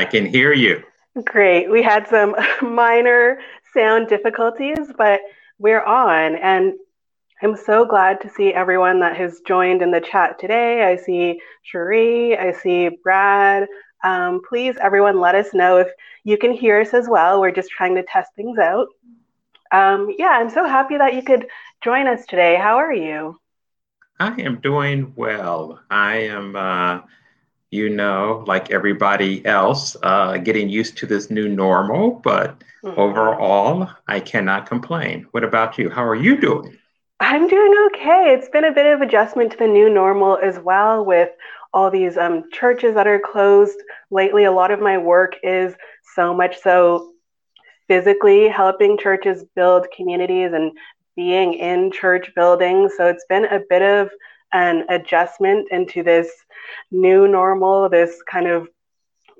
I can hear you. Great. We had some minor sound difficulties, but we're on. And I'm so glad to see everyone that has joined in the chat today. I see Cherie, I see Brad. Um, please, everyone, let us know if you can hear us as well. We're just trying to test things out. Um, yeah, I'm so happy that you could join us today. How are you? I am doing well. I am, uh, you know, like everybody else, uh, getting used to this new normal, but mm-hmm. overall, I cannot complain. What about you? How are you doing? I'm doing okay. It's been a bit of adjustment to the new normal as well with all these um, churches that are closed lately. A lot of my work is so much so physically helping churches build communities and being in church buildings. So it's been a bit of an adjustment into this new normal, this kind of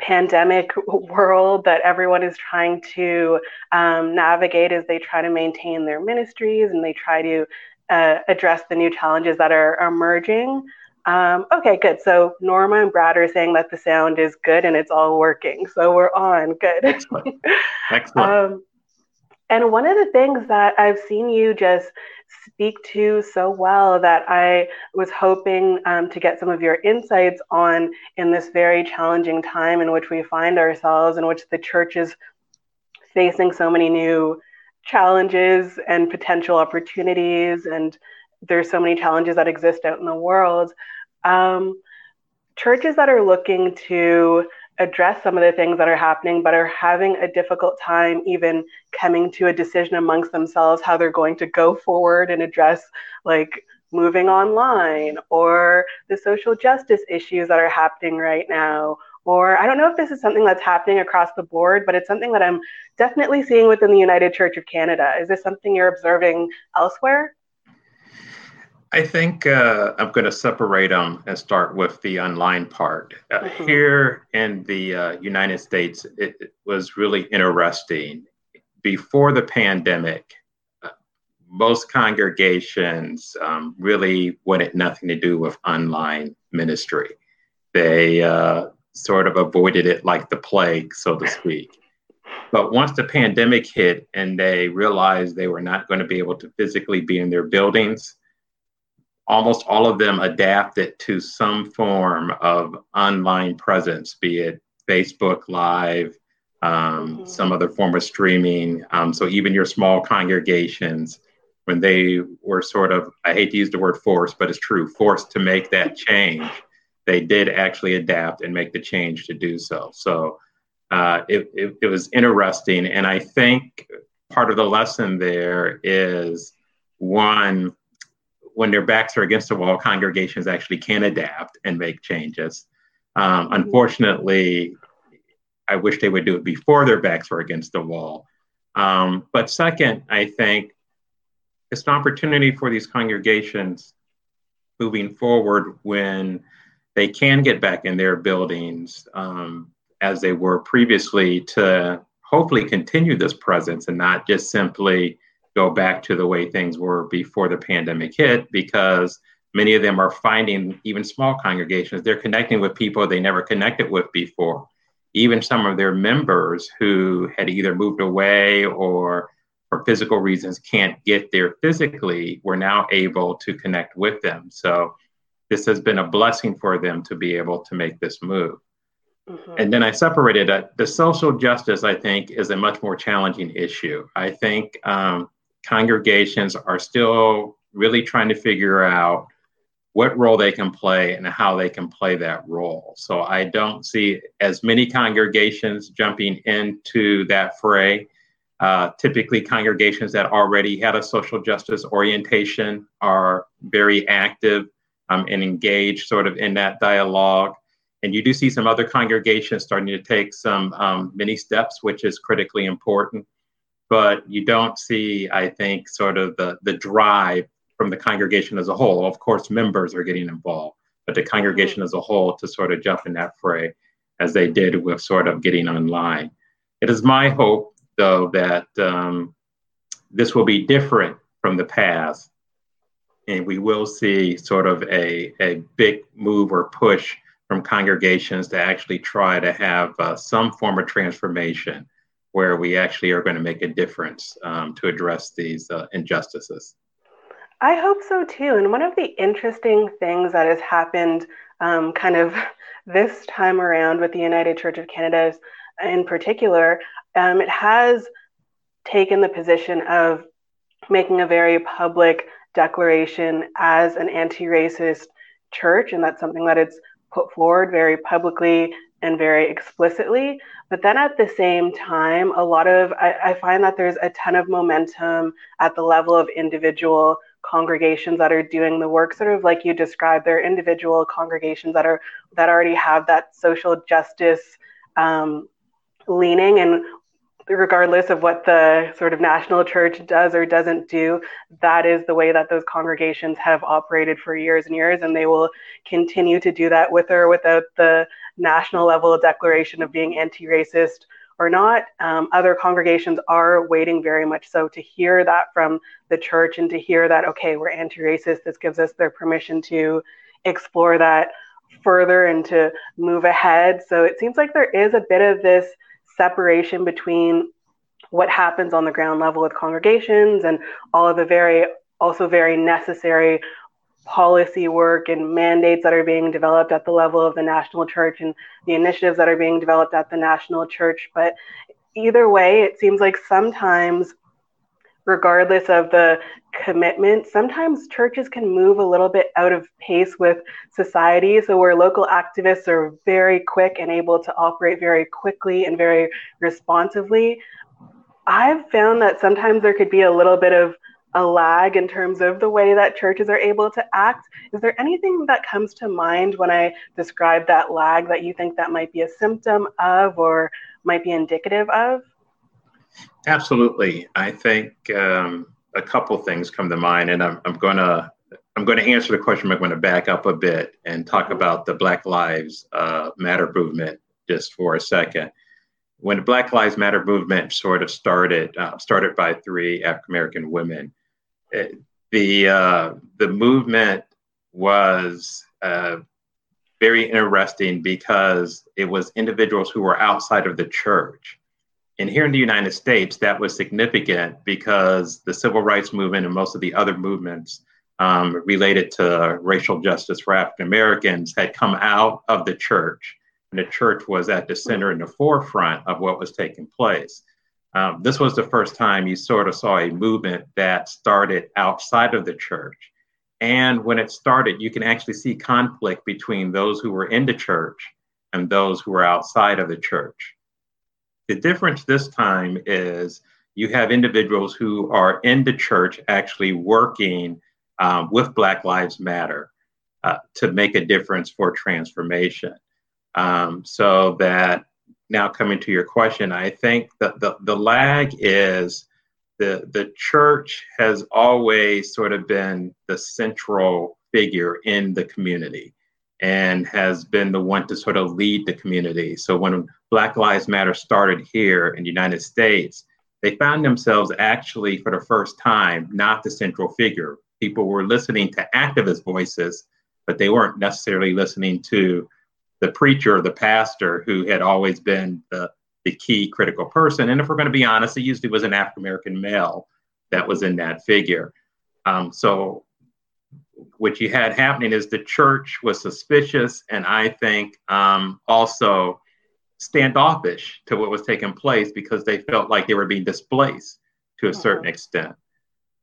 pandemic world that everyone is trying to um, navigate as they try to maintain their ministries and they try to uh, address the new challenges that are emerging. Um, okay, good. So Norma and Brad are saying that the sound is good and it's all working. So we're on. Good. Excellent. Excellent. um, and one of the things that I've seen you just speak to so well that I was hoping um, to get some of your insights on in this very challenging time in which we find ourselves, in which the church is facing so many new challenges and potential opportunities, and there's so many challenges that exist out in the world. Um, churches that are looking to address some of the things that are happening, but are having a difficult time even coming to a decision amongst themselves how they're going to go forward and address like moving online or the social justice issues that are happening right now. Or I don't know if this is something that's happening across the board, but it's something that I'm definitely seeing within the United Church of Canada. Is this something you're observing elsewhere? I think uh, I'm going to separate them and start with the online part. Uh, mm-hmm. Here in the uh, United States, it, it, was really interesting. Before the pandemic, uh, most congregations um, really wanted nothing to do with online ministry. They uh, sort of avoided it like the plague, so to speak. But once the pandemic hit and they realized they were not going to be able to physically be in their buildings, almost all of them adapted to some form of online presence, be it Facebook Live, um, mm-hmm. some other form of streaming. Um, so even your small congregations, when they were sort of, I hate to use the word forced, but it's true, forced to make that change, they did actually adapt and make the change to do so. So uh, it, it, it was interesting. And I think part of the lesson there is one, when their backs are against the wall, congregations actually can adapt and make changes. Um, mm-hmm. unfortunately, I wish they would do it before their backs were against the wall. Um, but second, I think it's an opportunity for these congregations moving forward when they can get back in their buildings um, as they were previously to hopefully continue this presence and not just simply go back to the way things were before the pandemic hit because many of them are finding even small congregations they're connecting with people they never connected with before. Even some of their members who had either moved away or for physical reasons can't get there physically we're now able to connect with them. So this has been a blessing for them to be able to make this move. Mm-hmm. and then i separated it. The social justice i think is a much more challenging issue. I think um, congregations are still really trying to figure out what role they can play and how they can play that role. So I don't see as many congregations jumping into that fray. Uh, typically, congregations that already had a social justice orientation are very active um, and engaged sort of in that dialogue. And you do see some other congregations starting to take some um, many steps, which is critically important but you don't see, I think, sort of the, the drive from the congregation as a whole. Of course, members are getting involved, but the congregation as a whole to sort of jump in that fray as they did with sort of getting online. It is my hope, though, that um, this will be different from the past, and we will see sort of a, a big move or push from congregations to actually try to have uh, some form of transformation where we actually are going to make a difference um, to address these uh, injustices. I hope so too. And one of the interesting things that has happened um, kind of this time around with the United Church of Canada in particular, um, it has taken the position of making a very public declaration as an anti racist church. And that's something that it's put forward very publicly and very explicitly. But then at the same time, a lot of, I, I, find that there's a ton of momentum at the level of individual congregations that are doing the work, sort of like you described. There are individual congregations that are that already have that social justice um, leaning, and regardless of what the sort of national church does or doesn't do, that is the way that those congregations have operated for years and years, and they will continue to do that with or without the national level declaration of being anti-racist or not. Um, other congregations are waiting very much so to hear that from the church and to hear that okay, we're anti-racist. This gives us their permission to explore that further and to move ahead. So it seems like there is a bit of this separation between what happens on the ground level with congregations and all of the very also very necessary policy work and mandates that are being developed at the level of the national church and the initiatives that are being developed at the national church but either way it seems like sometimes regardless of the commitment, sometimes churches can move a little bit out of pace with society. So, where local activists are very quick and able to operate very quickly and very responsively, I've found that sometimes there could be a little bit of a lag in terms of the way that churches are able to act. Is there anything that comes to mind when I describe that lag that you think that might be a symptom of or might be indicative of? Absolutely. I think um, a couple things come to mind, and I'm, I'm going to I'm going to answer the question. I'm going to back up a bit and talk about the Black Lives uh, Matter movement just for a second. When the Black Lives Matter movement sort of started, uh, started by three African American women, the uh, the movement was uh, very interesting because it was individuals who were outside of the church and here in the United States, that was significant because the civil rights movement and most of the other movements um, related to racial justice for African Americans had come out of the church. And the church was at the center and the forefront of what was taking place. Um, this was the first time you sort of saw a movement that started outside of the church. And when it started, you can actually see conflict between those who were in the church and those who were outside of the church. The difference this time is you have individuals who are in the church actually working um, with Black Lives Matter uh, to make a difference for transformation. Um, so that now coming to your question, I think that the, the lag is the, the church has always sort of been the central figure in the community and has been the one to sort of lead the community. So when Black Lives Matter started here in the United States, they found themselves actually for the first time not the central figure. People were listening to activist voices, but they weren't necessarily listening to the preacher or the pastor who had always been the, the key critical person. And if we're going to be honest, it usually was an African American male that was in that figure. Um, so what you had happening is the church was suspicious and I think um, also standoffish to what was taking place because they felt like they were being displaced to a certain uh-huh. extent.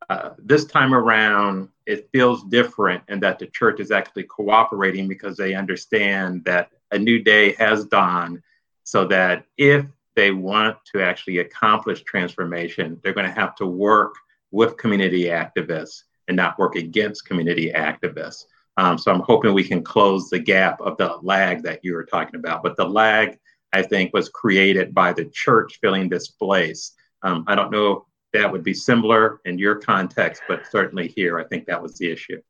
Uh, this time around, it feels different in that the church is actually cooperating because they understand that a new day has dawned, so that if they want to actually accomplish transformation, they're going to have to work with community activists and not work against community activists. Um, so I'm hoping we can close the gap of the lag that you were talking about. But the lag, I think, was created by the church feeling displaced. Um, I don't know that would be similar in your context, but certainly here, I think that was the issue.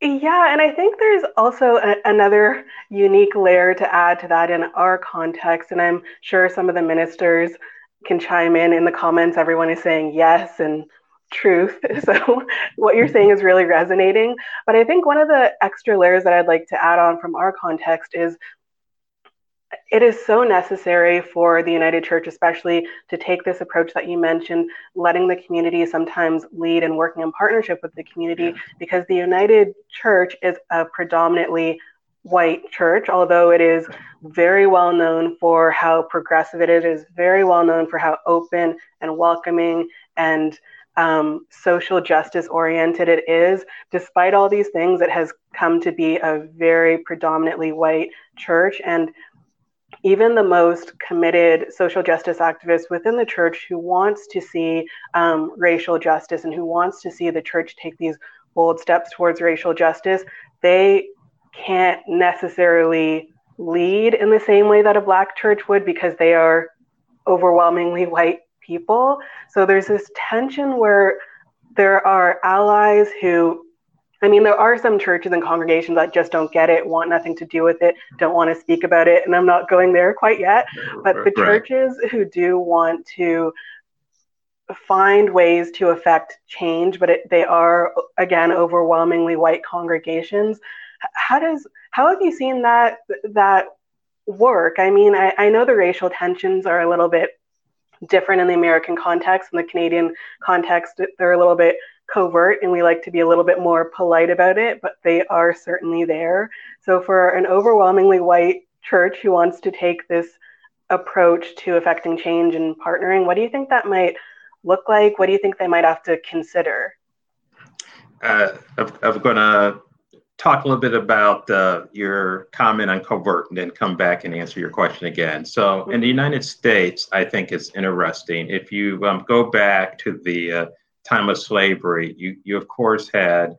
Yeah, and I think there's also a, another unique layer to add to that in our context. And I'm sure some of the ministers can chime in in the comments. Everyone is saying yes, and truth. So what you're saying is really resonating. But I think one of the extra layers that I'd like to add on from our context is it is so necessary for the United Church, especially to take this approach that you mentioned, letting the community sometimes lead and working in partnership with the community, yeah. because the United Church is a predominantly white church, although it is very well known for how progressive it is, it is very well known for how open and welcoming and um, social justice oriented it is. Despite all these things, it has come to be a very predominantly white church. And even the most committed social justice activists within the church who wants to see um, racial justice and who wants to see the church take these bold steps towards racial justice, they can't necessarily lead in the same way that a black church would because they are overwhelmingly white people. So there's this tension where there are allies who I mean, there are some churches and congregations that just don't get it, want nothing to do with it, don't want to speak about it. And I'm not going there quite yet. But the churches who do want to find ways to affect change, but it, they are, again, overwhelmingly white congregations. How does, how have you seen that, that work? I mean, I, I know the racial tensions are a little bit different in the American context. In the Canadian context, they're a little bit covert and we like to be a little bit more polite about it, but they are certainly there. So, for an overwhelmingly white church who wants to take this approach to affecting change and partnering, what do you think that might look like? What do you think they might have to consider? Uh, I'm, going to talk a little bit about uh, your comment on covert and then come back and answer your question again. So, in the mm-hmm. United States, I think it's interesting. If you um, go back to the uh, time of slavery, you, you of course had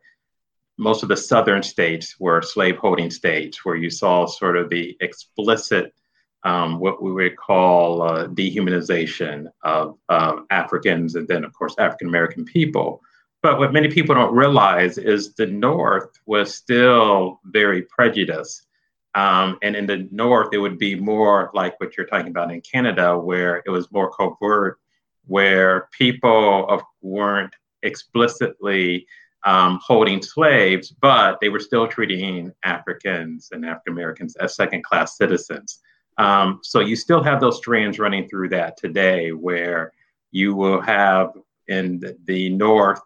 most of the southern states were slaveholding states where you saw sort of the explicit, um, what we would call uh, dehumanization of Africans and then, of course, African American people. But what many people don't realize is the North was still very prejudiced. Um, and in the North, it would be more like what you're talking about in Canada, where it was more covert where people of, weren't explicitly um, holding slaves, but they were still treating Africans and African Americans as second class citizens. Um, so you still have those strands running through that today, where you will have in the, the North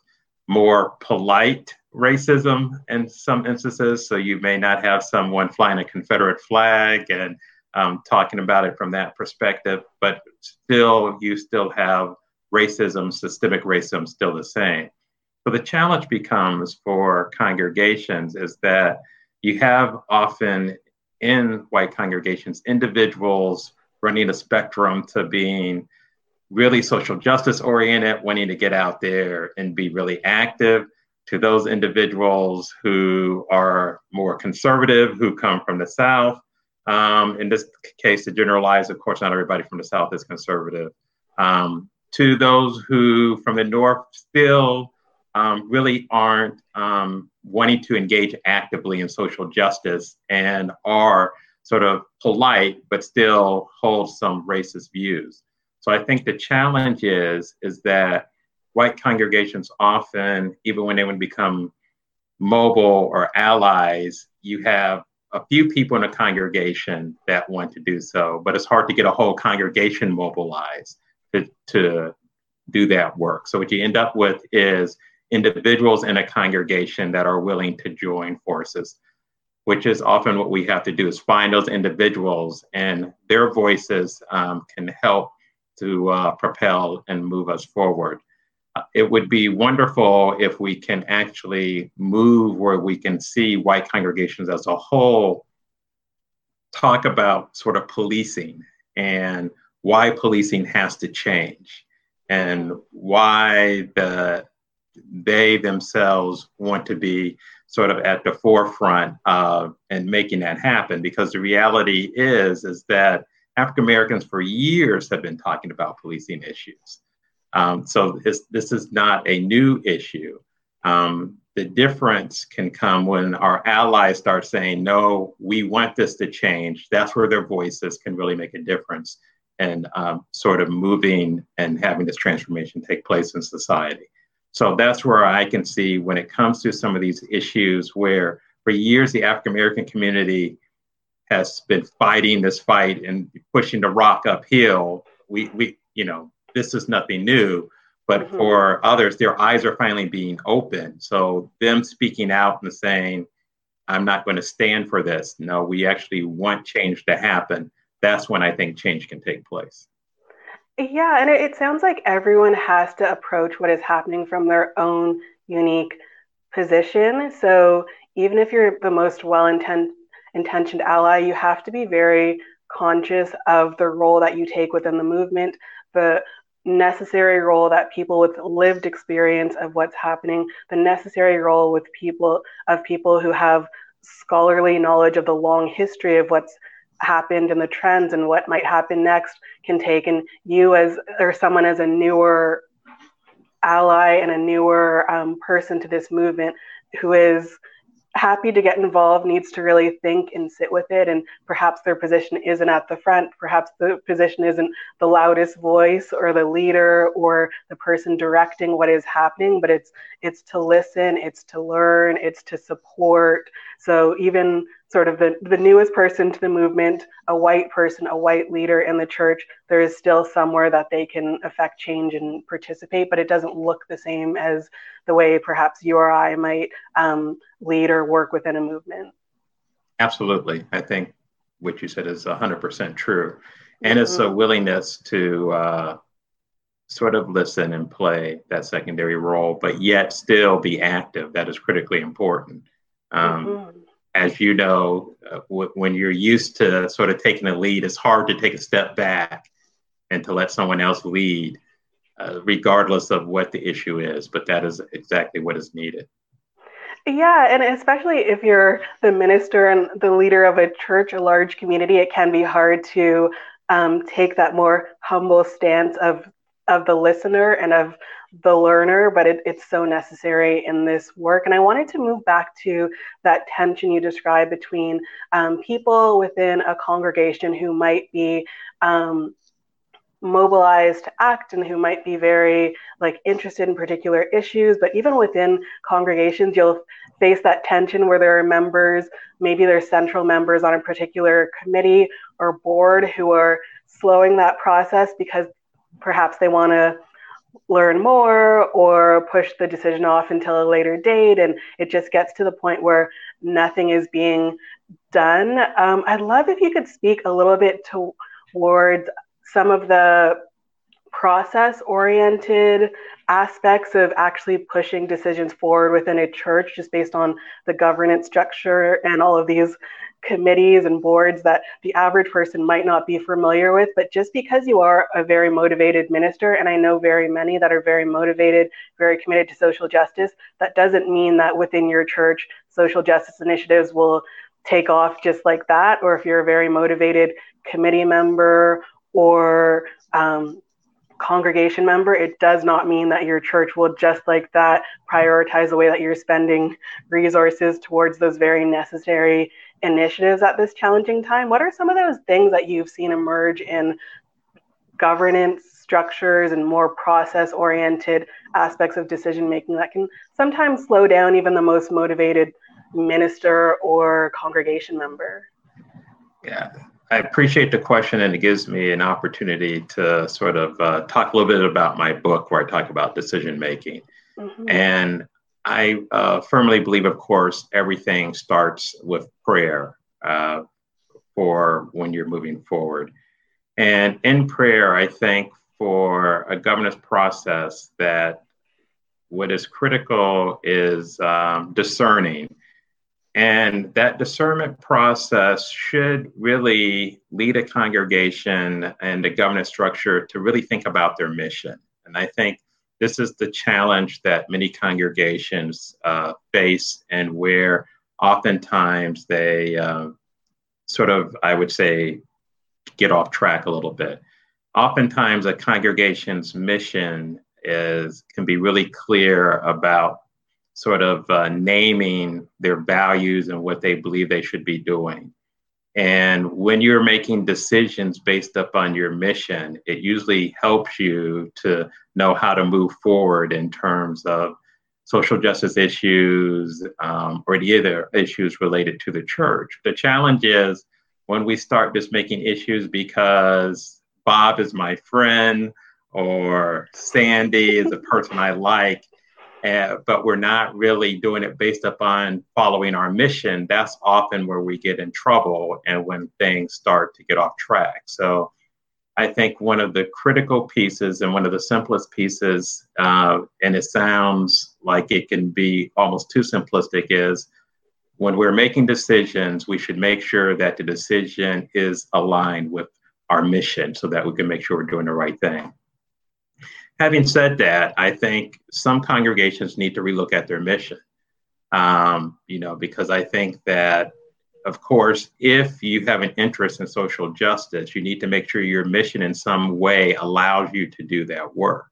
more polite racism in some instances. So you may not have someone flying a Confederate flag and um, talking about it from that perspective, but still, you still have racism, systemic racism, still the same. So the challenge becomes for congregations is that you have often in white congregations individuals running a spectrum to being really social justice oriented, wanting to get out there and be really active, to those individuals who are more conservative, who come from the South, um, in this case, to generalize, of course, not everybody from the South is conservative. Um, to those who from the North still um, really aren't um, wanting to engage actively in social justice and are sort of polite, but still hold some racist views. So I think the challenge is is that white congregations often, even when they want to become mobile or allies, you have a few people in a congregation that want to do so, but it's hard to get a whole congregation mobilized to, to do that work. So what you end up with is individuals in a congregation that are willing to join forces, which is often what we have to do is find those individuals and their voices um, can help to uh, propel and move us forward. It would be wonderful if we can actually move where we can see white congregations as a whole talk about sort of policing and why policing has to change and why the they themselves want to be sort of at the forefront of and making that happen because the reality is is that African Americans for years have been talking about policing issues. Um, so this, this is not a new issue. Um, the difference can come when our allies start saying, no, we want this to change. That's where their voices can really make a difference and um, sort of moving and having this transformation take place in society. So that's where I can see when it comes to some of these issues where for years the African American community has been fighting this fight and pushing the rock uphill. We, we, you know, this is nothing new. But mm-hmm. for others, their eyes are finally being opened. So them speaking out and saying, "I'm not going to stand for this." No, we actually want change to happen. That's when I think change can take place. Yeah, and it, it sounds like everyone has to approach what is happening from their own unique position. So even if you're the most well intentioned ally, you have to be very conscious of the role that you take within the movement, the necessary role that people with lived experience of what's happening, the necessary role with people of people who have scholarly knowledge of the long history of what's happened and the trends and what might happen next can take and you as or someone as a newer ally and a newer um, person to this movement who is happy to get involved needs to really think and sit with it and perhaps their position isn't at the front perhaps the position isn't the loudest voice or the leader or the person directing what is happening but it's it's to listen it's to learn it's to support. So even sort of the, the newest person to the movement, a white person, a white leader in the church, there is still somewhere that they can affect change and participate, but it doesn't look the same as the way perhaps you or I might um, lead or work within a movement. Absolutely. I think what you said is 100% true. And mm-hmm. it's a mm-hmm. willingness to uh, sort of listen and play that secondary role, but yet still be active. That is critically important. Um, mm-hmm as you know, uh, w- when you're used to sort of taking a lead, it's hard to take a step back and to let someone else lead, uh, regardless of what the issue is. But that is exactly what is needed. Yeah, and especially if you're the minister and the leader of a church, a large community, it can be hard to um, take that more humble stance of of the listener and of the learner, but it, it's so necessary in this work. And I wanted to move back to that tension you described between um, people within a congregation who might be um, mobilized to act and who might be very like interested in particular issues but even within congregations you'll face that tension where there are members maybe they're central members on a particular committee or board who are slowing that process because perhaps they want to learn more or push the decision off until a later date. And it just gets to the point where nothing is being done. Um, I'd love if you could speak a little bit to, towards some of the process oriented aspects of actually pushing decisions forward within a church just based on the governance structure and all of these committees and boards that the average person might not be familiar with. But just because you are a very motivated minister, and I know very many that are very motivated, very committed to social justice, that doesn't mean that within your church, social justice initiatives will take off just like that. Or if you're a very motivated committee member or um, congregation member, it does not mean that your church will just like that prioritize the way that you're spending resources towards those very necessary initiatives at this challenging time. What are some of those things that you've seen emerge in governance structures and more process oriented aspects of decision making that can sometimes slow down even the most motivated minister or congregation member? Yeah, I appreciate the question, and it gives me an opportunity to sort of uh, talk a little bit about my book where I talk about decision making. Mm-hmm. And I uh, firmly believe, of course, everything starts with prayer uh, for when you're moving forward. And in prayer, I think for a governance process that what is critical is um, discerning. And that discernment process should really lead a congregation and a governance structure to really think about their mission. And I think this is the challenge that many congregations uh, face, and where oftentimes they uh, sort of, I would say, get off track a little bit. Oftentimes, a congregation's mission is can be really clear about sort of uh, naming their values and what they believe they should be doing. And when you're making decisions based upon your mission, it usually helps you to know how to move forward in terms of social justice issues um, or the other issues related to the church. The challenge is when we start just making issues because Bob is my friend or Sandy is a person I like, uh, but we're not really doing it based upon following our mission, that's often where we get in trouble and when things start to get off track. So I think one of the critical pieces and one of the simplest pieces, uh, and it sounds like it can be almost too simplistic, is when we're making decisions, we should make sure that the decision is aligned with our mission so that we can make sure we're doing the right thing. Having said that, I think some congregations need to relook at their mission. Um, you know, because I think that, of course, if you have an interest in social justice, you need to make sure your mission in some way allows you to do that work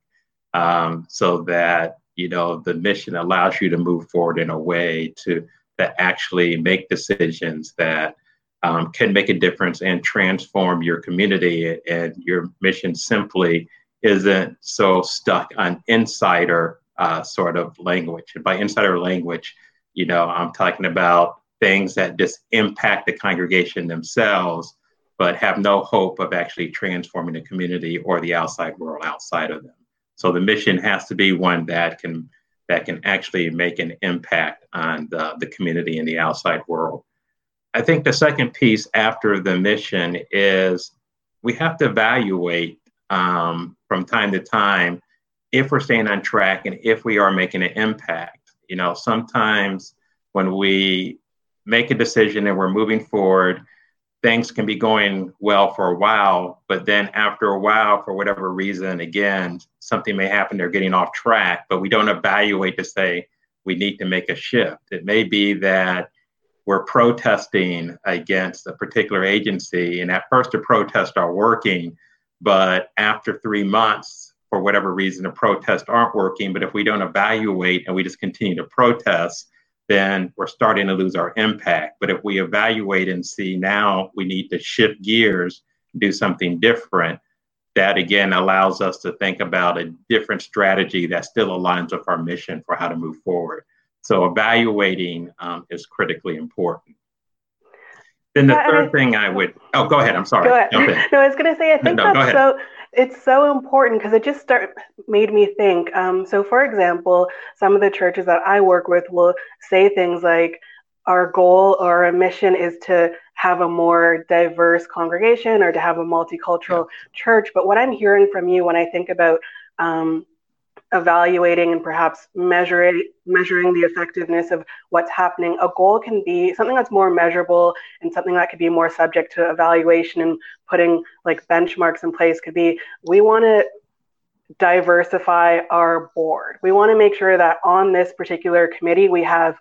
um, so that, you know, the mission allows you to move forward in a way to that actually make decisions that um, can make a difference and transform your community and your mission simply isn't so stuck on insider uh, sort of language. And by insider language, you know, I'm talking about things that just impact the congregation themselves, but have no hope of actually transforming the community or the outside world outside of them. So the mission has to be one that can that can actually make an impact on the, the community and the outside world. I think the second piece after the mission is we have to evaluate um, from time to time if we're staying on track and if we are making an impact. You know, sometimes when we make a decision and we're moving forward, things can be going well for a while, but then after a while, for whatever reason, again, something may happen, they're getting off track, but we don't evaluate to say we need to make a shift. It may be that we're protesting against a particular agency, and at first the protests are working, but after three months, for whatever reason, the protests aren't working. But if we don't evaluate and we just continue to protest, then we're starting to lose our impact. But if we evaluate and see now we need to shift gears, do something different, that again allows us to think about a different strategy that still aligns with our mission for how to move forward. So evaluating um, is critically important. Then the yeah, third I, thing I would oh go ahead I'm sorry. Go ahead. No, I was going to say I think no, that's so it's so important because it just start made me think. Um, so for example, some of the churches that I work with will say things like our goal or a mission is to have a more diverse congregation or to have a multicultural yeah. church. But what I'm hearing from you when I think about um, evaluating and perhaps measuring measuring the effectiveness of what's happening. A goal can be something that's more measurable and something that could be more subject to evaluation and putting like benchmarks in place could be we want to diversify our board. We want to make sure that on this particular committee we have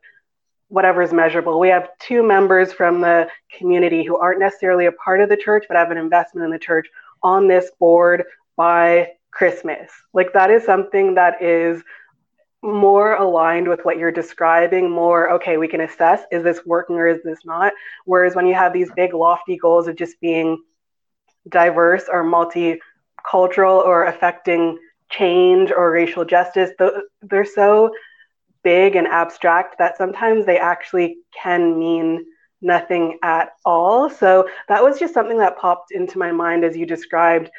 whatever is measurable. We have two members from the community who aren't necessarily a part of the church but have an investment in the church on this board by Christmas. Like that is something that is more aligned with what you're describing, more, okay, we can assess is this working or is this not? Whereas when you have these big, lofty goals of just being diverse or multicultural or affecting change or racial justice, they're so big and abstract that sometimes they actually can mean nothing at all. So that was just something that popped into my mind as you described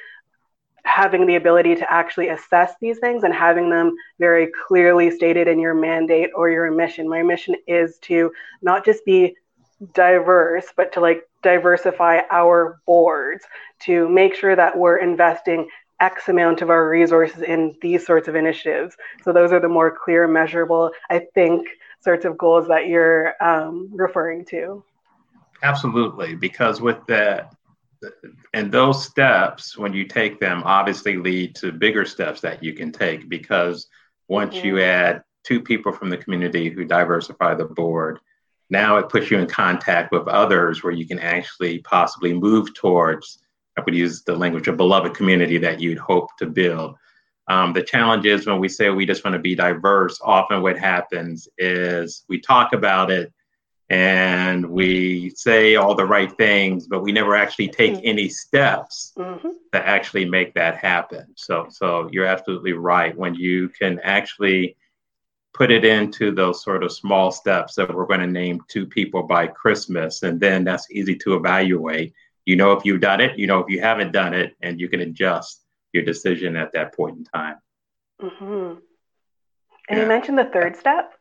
having the ability to actually assess these things and having them very clearly stated in your mandate or your mission. My mission is to not just be diverse, but to like diversify our boards to make sure that we're investing X amount of our resources in these sorts of initiatives. So those are the more clear, measurable, I think, sorts of goals that you're um, referring to. Absolutely, because with the and those steps, when you take them, obviously lead to bigger steps that you can take because once mm-hmm. you add two people from the community who diversify the board, now it puts you in contact with others where you can actually possibly move towards, I would use the language of beloved community that you'd hope to build. Um, the challenge is when we say we just want to be diverse, often what happens is we talk about it and we say all the right things, but we never actually take mm-hmm. any steps mm-hmm. to actually make that happen. So, so you're absolutely right. When you can actually put it into those sort of small steps that we're going to name two people by Christmas. And then that's easy to evaluate. You know if you've done it, you know if you haven't done it, and you can adjust your decision at that point in time. Mm-hmm. And yeah. you mentioned the third step.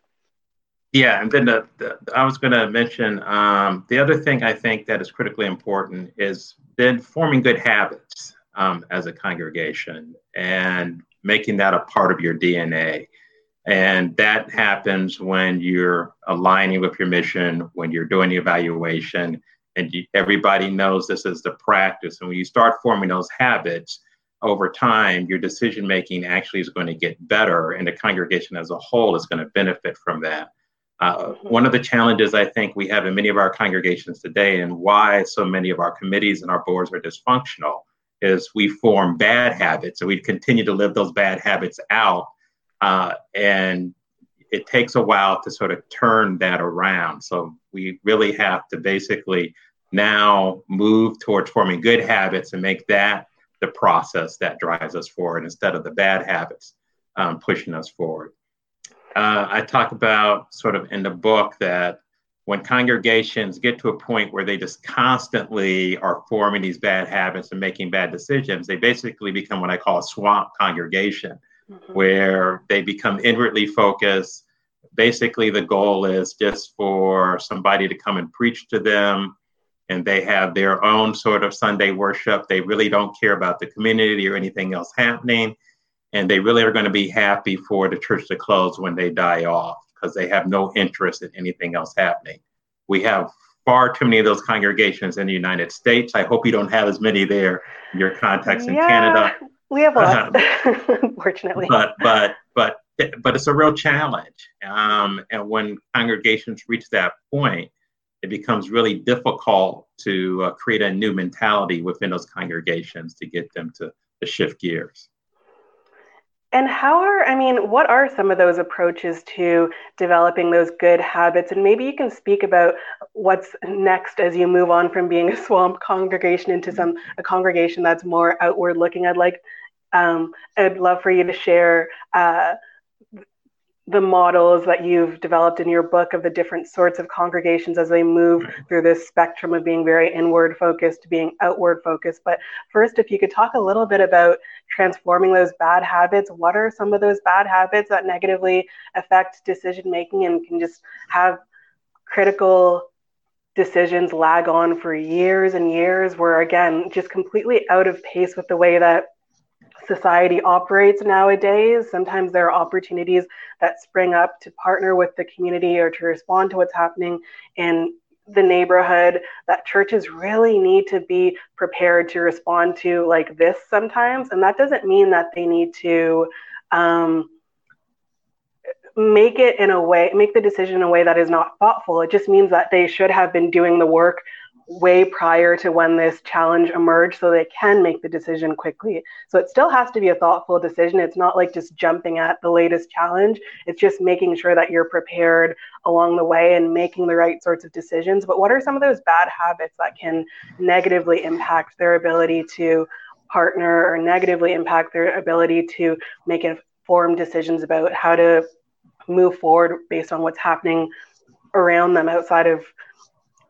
Yeah, and then the, the I was going to mention um, the other thing I think that is critically important is then forming good habits um, as a congregation and making that a part of your DNA. And that happens when you're aligning with your mission, when you're doing the evaluation, and you, everybody knows this is the practice. And when you start forming those habits, over time, your decision making actually is going to get better, and the congregation as a whole is going to benefit from that. Uh, one of the challenges I think we have in many of our congregations today, and why so many of our committees and our boards are dysfunctional, is we form bad habits and we continue to live those bad habits out. Uh, and it takes a while to sort of turn that around. So we really have to basically now move towards forming good habits and make that the process that drives us forward instead of the bad habits um, pushing us forward. Uh, I talk about sort of in the book that when congregations get to a point where they just constantly are forming these bad habits and making bad decisions, they basically become what I call a swamp congregation, mm-hmm. where they become inwardly focused. Basically, the goal is just for somebody to come and preach to them and they have their own sort of Sunday worship. They really don't care about the community or anything else happening. And they really are going to be happy for the church to close when they die off because they have no interest in anything else happening. We have far too many of those congregations in the United States. I hope you don't have as many there in your contacts in yeah, Canada. We have lots, unfortunately. But but but but it's a real challenge. Um, and when congregations reach that point, it becomes really difficult to uh, create a new mentality within those congregations to get them to, to shift gears. And how are, I mean, what are some of those approaches to developing those good habits? And maybe you can speak about what's next as you move on from being a swamp congregation into some a congregation that's more outward looking. I'd like, um, I'd love for you to share uh, the models that you've developed in your book of the different sorts of congregations as they move through this spectrum of being very inward focused to being outward focused. But first, if you could talk a little bit about transforming those bad habits, what are some of those bad habits that negatively affect decision making and can just have critical decisions lag on for years and years, where again, just completely out of pace with the way that society operates nowadays. Sometimes there are opportunities that spring up to partner with the community or to respond to what's happening in the neighborhood that churches really need to be prepared to respond to like this sometimes. And that doesn't mean that they need to um, make it in a way, make the decision in a way that is not thoughtful. It just means that they should have been doing the work way prior to when this challenge emerged so they can make the decision quickly. So it still has to be a thoughtful decision. It's not like just jumping at the latest challenge. It's just making sure that you're prepared along the way and making the right sorts of decisions. But what are some of those bad habits that can negatively impact their ability to partner or negatively impact their ability to make informed decisions about how to move forward based on what's happening around them outside of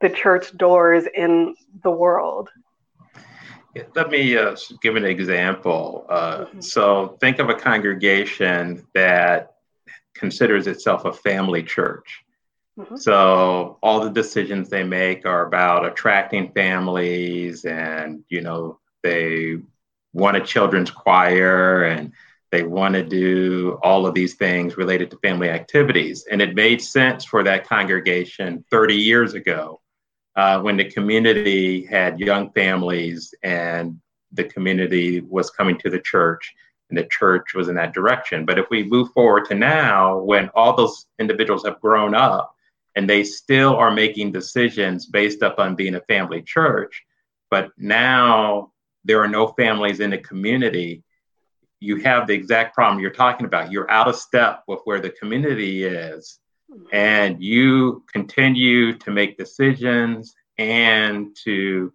the church doors in the world. Let me uh, give an example. Uh, mm-hmm. So, think of a congregation that considers itself a family church. Mm-hmm. So, all the decisions they make are about attracting families, and you know, they want a children's choir and they want to do all of these things related to family activities. And it made sense for that congregation 30 years ago uh, when the community had young families and the community was coming to the church and the church was in that direction. But if we move forward to now, when all those individuals have grown up and they still are making decisions based upon being a family church, but now there are no families in the community, you have the exact problem you're talking about. You're out of step with where the community is and you continue to make decisions and to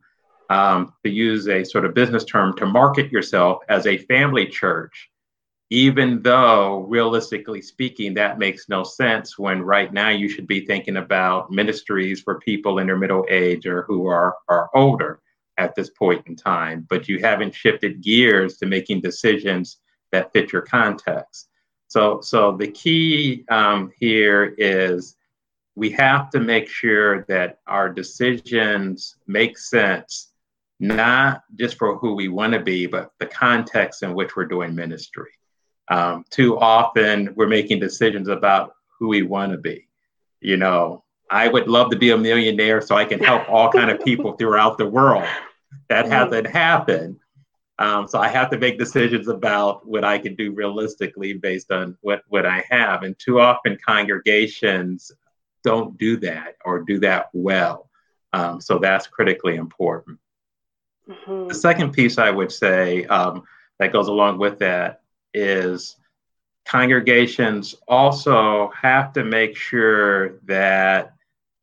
um, to use a sort of business term to market yourself as a family church even though realistically speaking, that makes no sense when right now you should be thinking about ministries for people in their middle age or who are, are older at this point in time, but you haven't shifted gears to making decisions that fit your context. So, so the key um, here is we have to make sure that our decisions make sense, not just for who we want to be, but the context in which we're doing ministry. Um, too often, we're making decisions about who we want to be. You know, I would love to be a millionaire so I can help all kind of people throughout the world. That hasn't happened. Um, so I have to make decisions about what I can do realistically based on what, what I have. And too often congregations don't do that or do that well. Um, so that's critically important. Mm-hmm. The second piece I would say um, that goes along with that is congregations also have to make sure that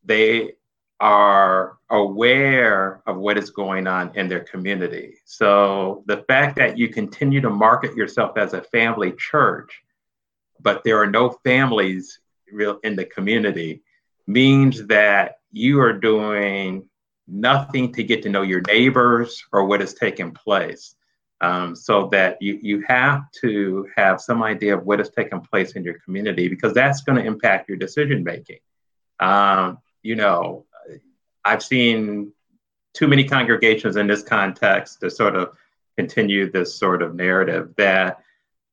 they are aware of what is going on in their community. So the fact that you continue to market yourself as a family church, but there are no families real in the community means that you are doing nothing to get to know your neighbors or what is taking place. Um, so that you, you have to have some idea of what is taking place in your community because that's going to impact your decision making. Um, you know, I've seen too many congregations in this context to sort of continue this sort of narrative that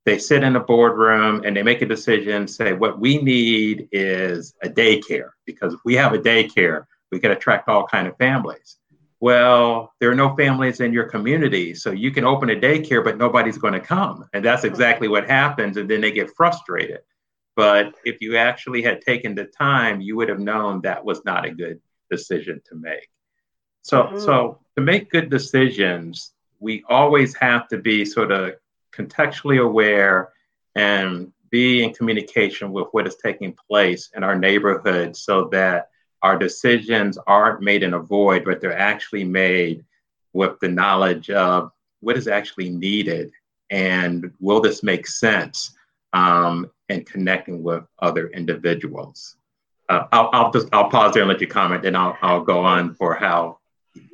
they sit in a boardroom and they make a decision, say, what we need is a daycare because if we have a daycare, we can attract all kind of families. Well, there are no families in your community, so you can open a daycare, but nobody's going to come. And that's exactly what happens. And then they get frustrated. But if you actually had taken the time, you would have known that was not a good decision to make. So, mm-hmm. so to make good decisions, we always have to be sort of contextually aware and be in communication with what is taking place in our neighborhood so that our decisions aren't made in a void, but they're actually made with the knowledge of what is actually needed and will this make sense um, in connecting with other individuals. Uh, I'll, I'll, just I'll pause there and let you comment, and I'll, I'll go on for how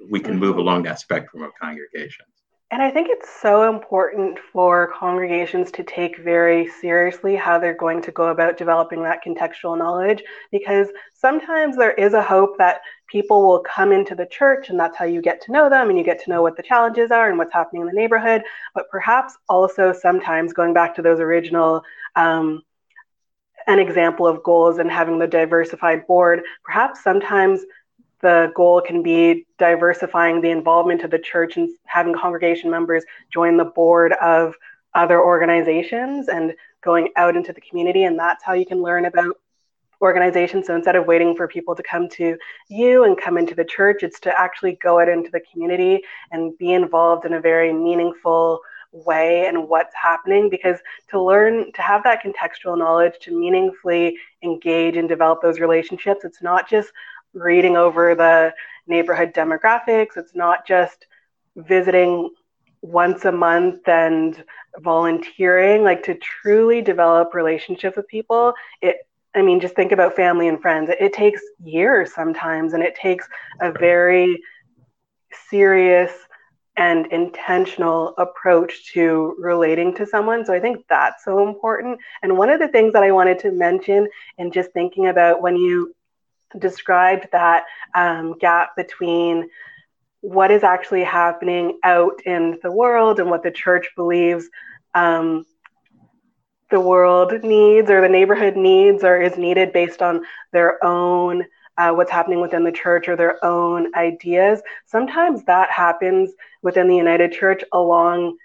we can move along that spectrum of congregations. And I think it's so important for congregations to take very seriously how they're going to go about developing that contextual knowledge because sometimes there is a hope that people will come into the church and that's how you get to know them and you get to know what the challenges are and what's happening in the neighborhood. But perhaps also sometimes going back to those original, um, an example of goals and having the diversified board, perhaps sometimes the goal can be diversifying the involvement of the church and having congregation members join the board of other organizations and going out into the community. And that's how you can learn about organizations. So instead of waiting for people to come to you and come into the church, it's to actually go out into the community and be involved in a very meaningful way and what's happening because to learn to have that contextual knowledge to meaningfully engage and develop those relationships it's not just reading over the neighborhood demographics. It's not just visiting once a month and volunteering, like to truly develop relationships with people. It, I mean, just think about family and friends. It, it takes years sometimes, and it takes a very serious and intentional approach to relating to someone. So I think that's so important. And one of the things that I wanted to mention and just thinking about when you described that um, gap between what is actually happening out in the world and what the church believes um, the world needs or the neighborhood needs or is needed based on their own uh, what's happening within the church or their own ideas sometimes that happens within the united church along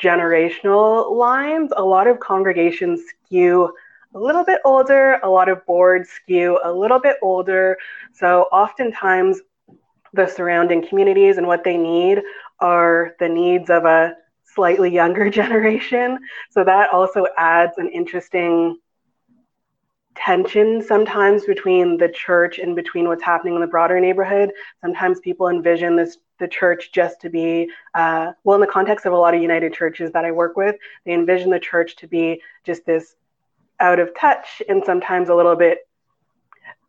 generational lines a lot of congregations skew a little bit older. A lot of boards skew a little bit older. So oftentimes, the surrounding communities and what they need are the needs of a slightly younger generation. So that also adds an interesting tension sometimes between the church and between what's happening in the broader neighborhood. Sometimes people envision this the church just to be, uh, well, in the context of a lot of United churches that I work with, they envision the church to be just this out of touch and sometimes a little bit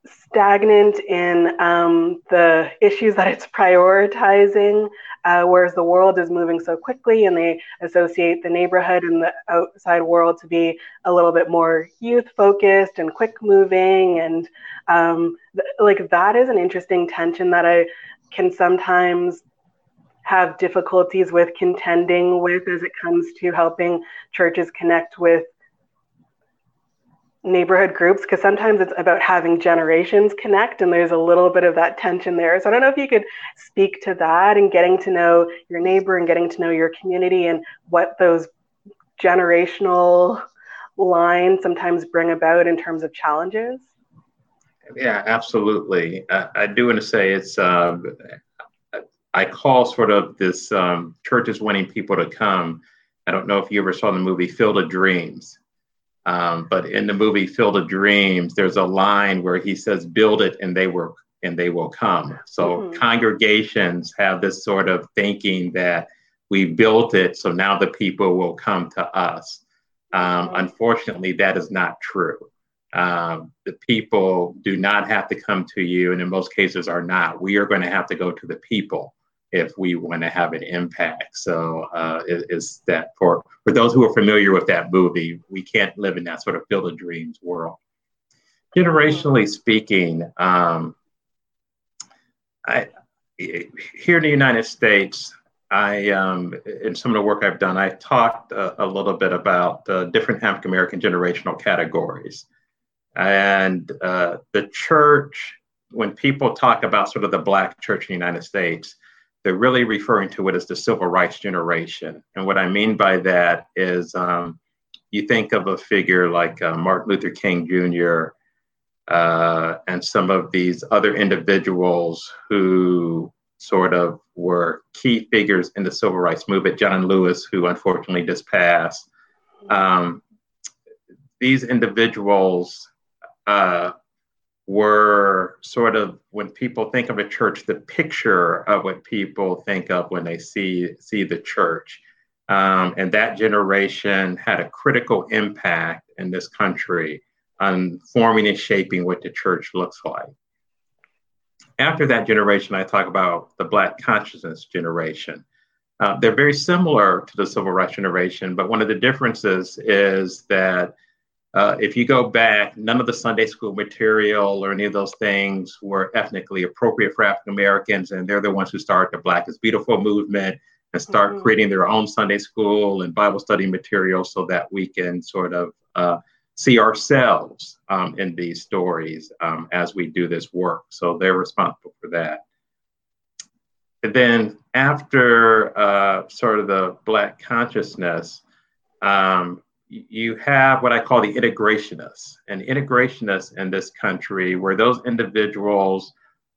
stagnant in um, the issues that it's prioritizing, uh, whereas the world is moving so quickly and they associate the neighborhood and the outside world to be a little bit more youth focused and quick moving. And um, th- like that is an interesting tension that I can sometimes have difficulties with contending with as it comes to helping churches connect with neighborhood groups because sometimes it's about having generations connect and there's a little bit of that tension there. So i don't know if you could speak to that and getting to know your neighbor and getting to know your community and what those generational lines sometimes bring about in terms of challenges. Yeah absolutely. Uh, i do want to say it's uh, i call sort of this um, churches wanting people to come. I don't know if you ever saw the movie field of dreams um, but in the movie Field of Dreams, there's a line where he says, "Build it, and they will, and they will come." So mm-hmm. congregations have this sort of thinking that we built it, so now the people will come to us. Um, mm-hmm. Unfortunately, that is not true. Um, the people do not have to come to you, and in most cases, are not. We are going to have to go to the people if we want to have an impact. So uh, is that for for those who are familiar with that movie, we can't live in that sort of field of dreams world. Generationally speaking, um, I here in the United States, I um, in some of the work I've done, I talked uh, a little bit about uh, different African American generational categories, and uh, the church. When people talk about sort of the Black church in the United States, they're really referring to it as the civil rights generation. And what I mean by that is um, you think of a figure like uh, Martin Luther King Jr. Uh, and some of these other individuals who sort of were key figures in the civil rights movement, John Lewis, who unfortunately just passed. Um, these individuals uh, were sort of when people think of a church, the picture of what people think of when they see see the church. Um, and that generation had a critical impact in this country on forming and shaping what the church looks like. After that generation, I talk about the Black consciousness generation. Uh, they're very similar to the civil rights generation, but one of the differences is that uh, if you go back, none of the Sunday school material or any of those things were ethnically appropriate for African Americans, and they're the ones who started the Black is Beautiful movement and start mm-hmm. creating their own Sunday school and Bible study material so that we can sort of uh, see ourselves um, in these stories um, as we do this work. So they're responsible for that. And then after uh, sort of the Black consciousness, um, you have what I call the integrationists. And integrationists in this country were those individuals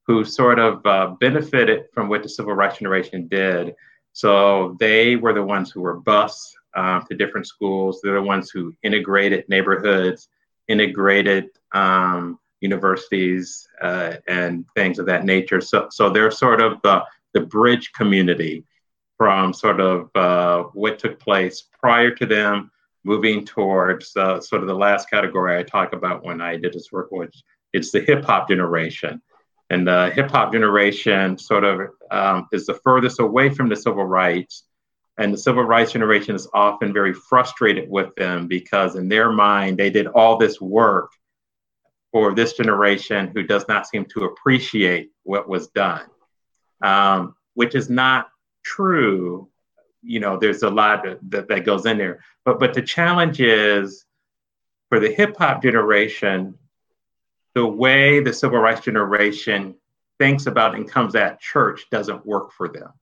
who sort of uh, benefited from what the civil rights generation did. So they were the ones who were bused um, to different schools. They're the ones who integrated neighborhoods, integrated um, universities, uh, and things of that nature. So, so they're sort of the, the bridge community from sort of uh, what took place prior to them moving towards uh, sort of the last category I talk about when I did this work, which it's the hip hop generation. And the hip hop generation sort of um, is the furthest away from the civil rights. And the civil rights generation is often very frustrated with them because, in their mind, they did all this work for this generation who does not seem to appreciate what was done, um, which is not true you know, there's a lot that, that goes in there. But but the challenge is for the hip hop generation, the way the civil rights generation thinks about and comes at church doesn't work for them.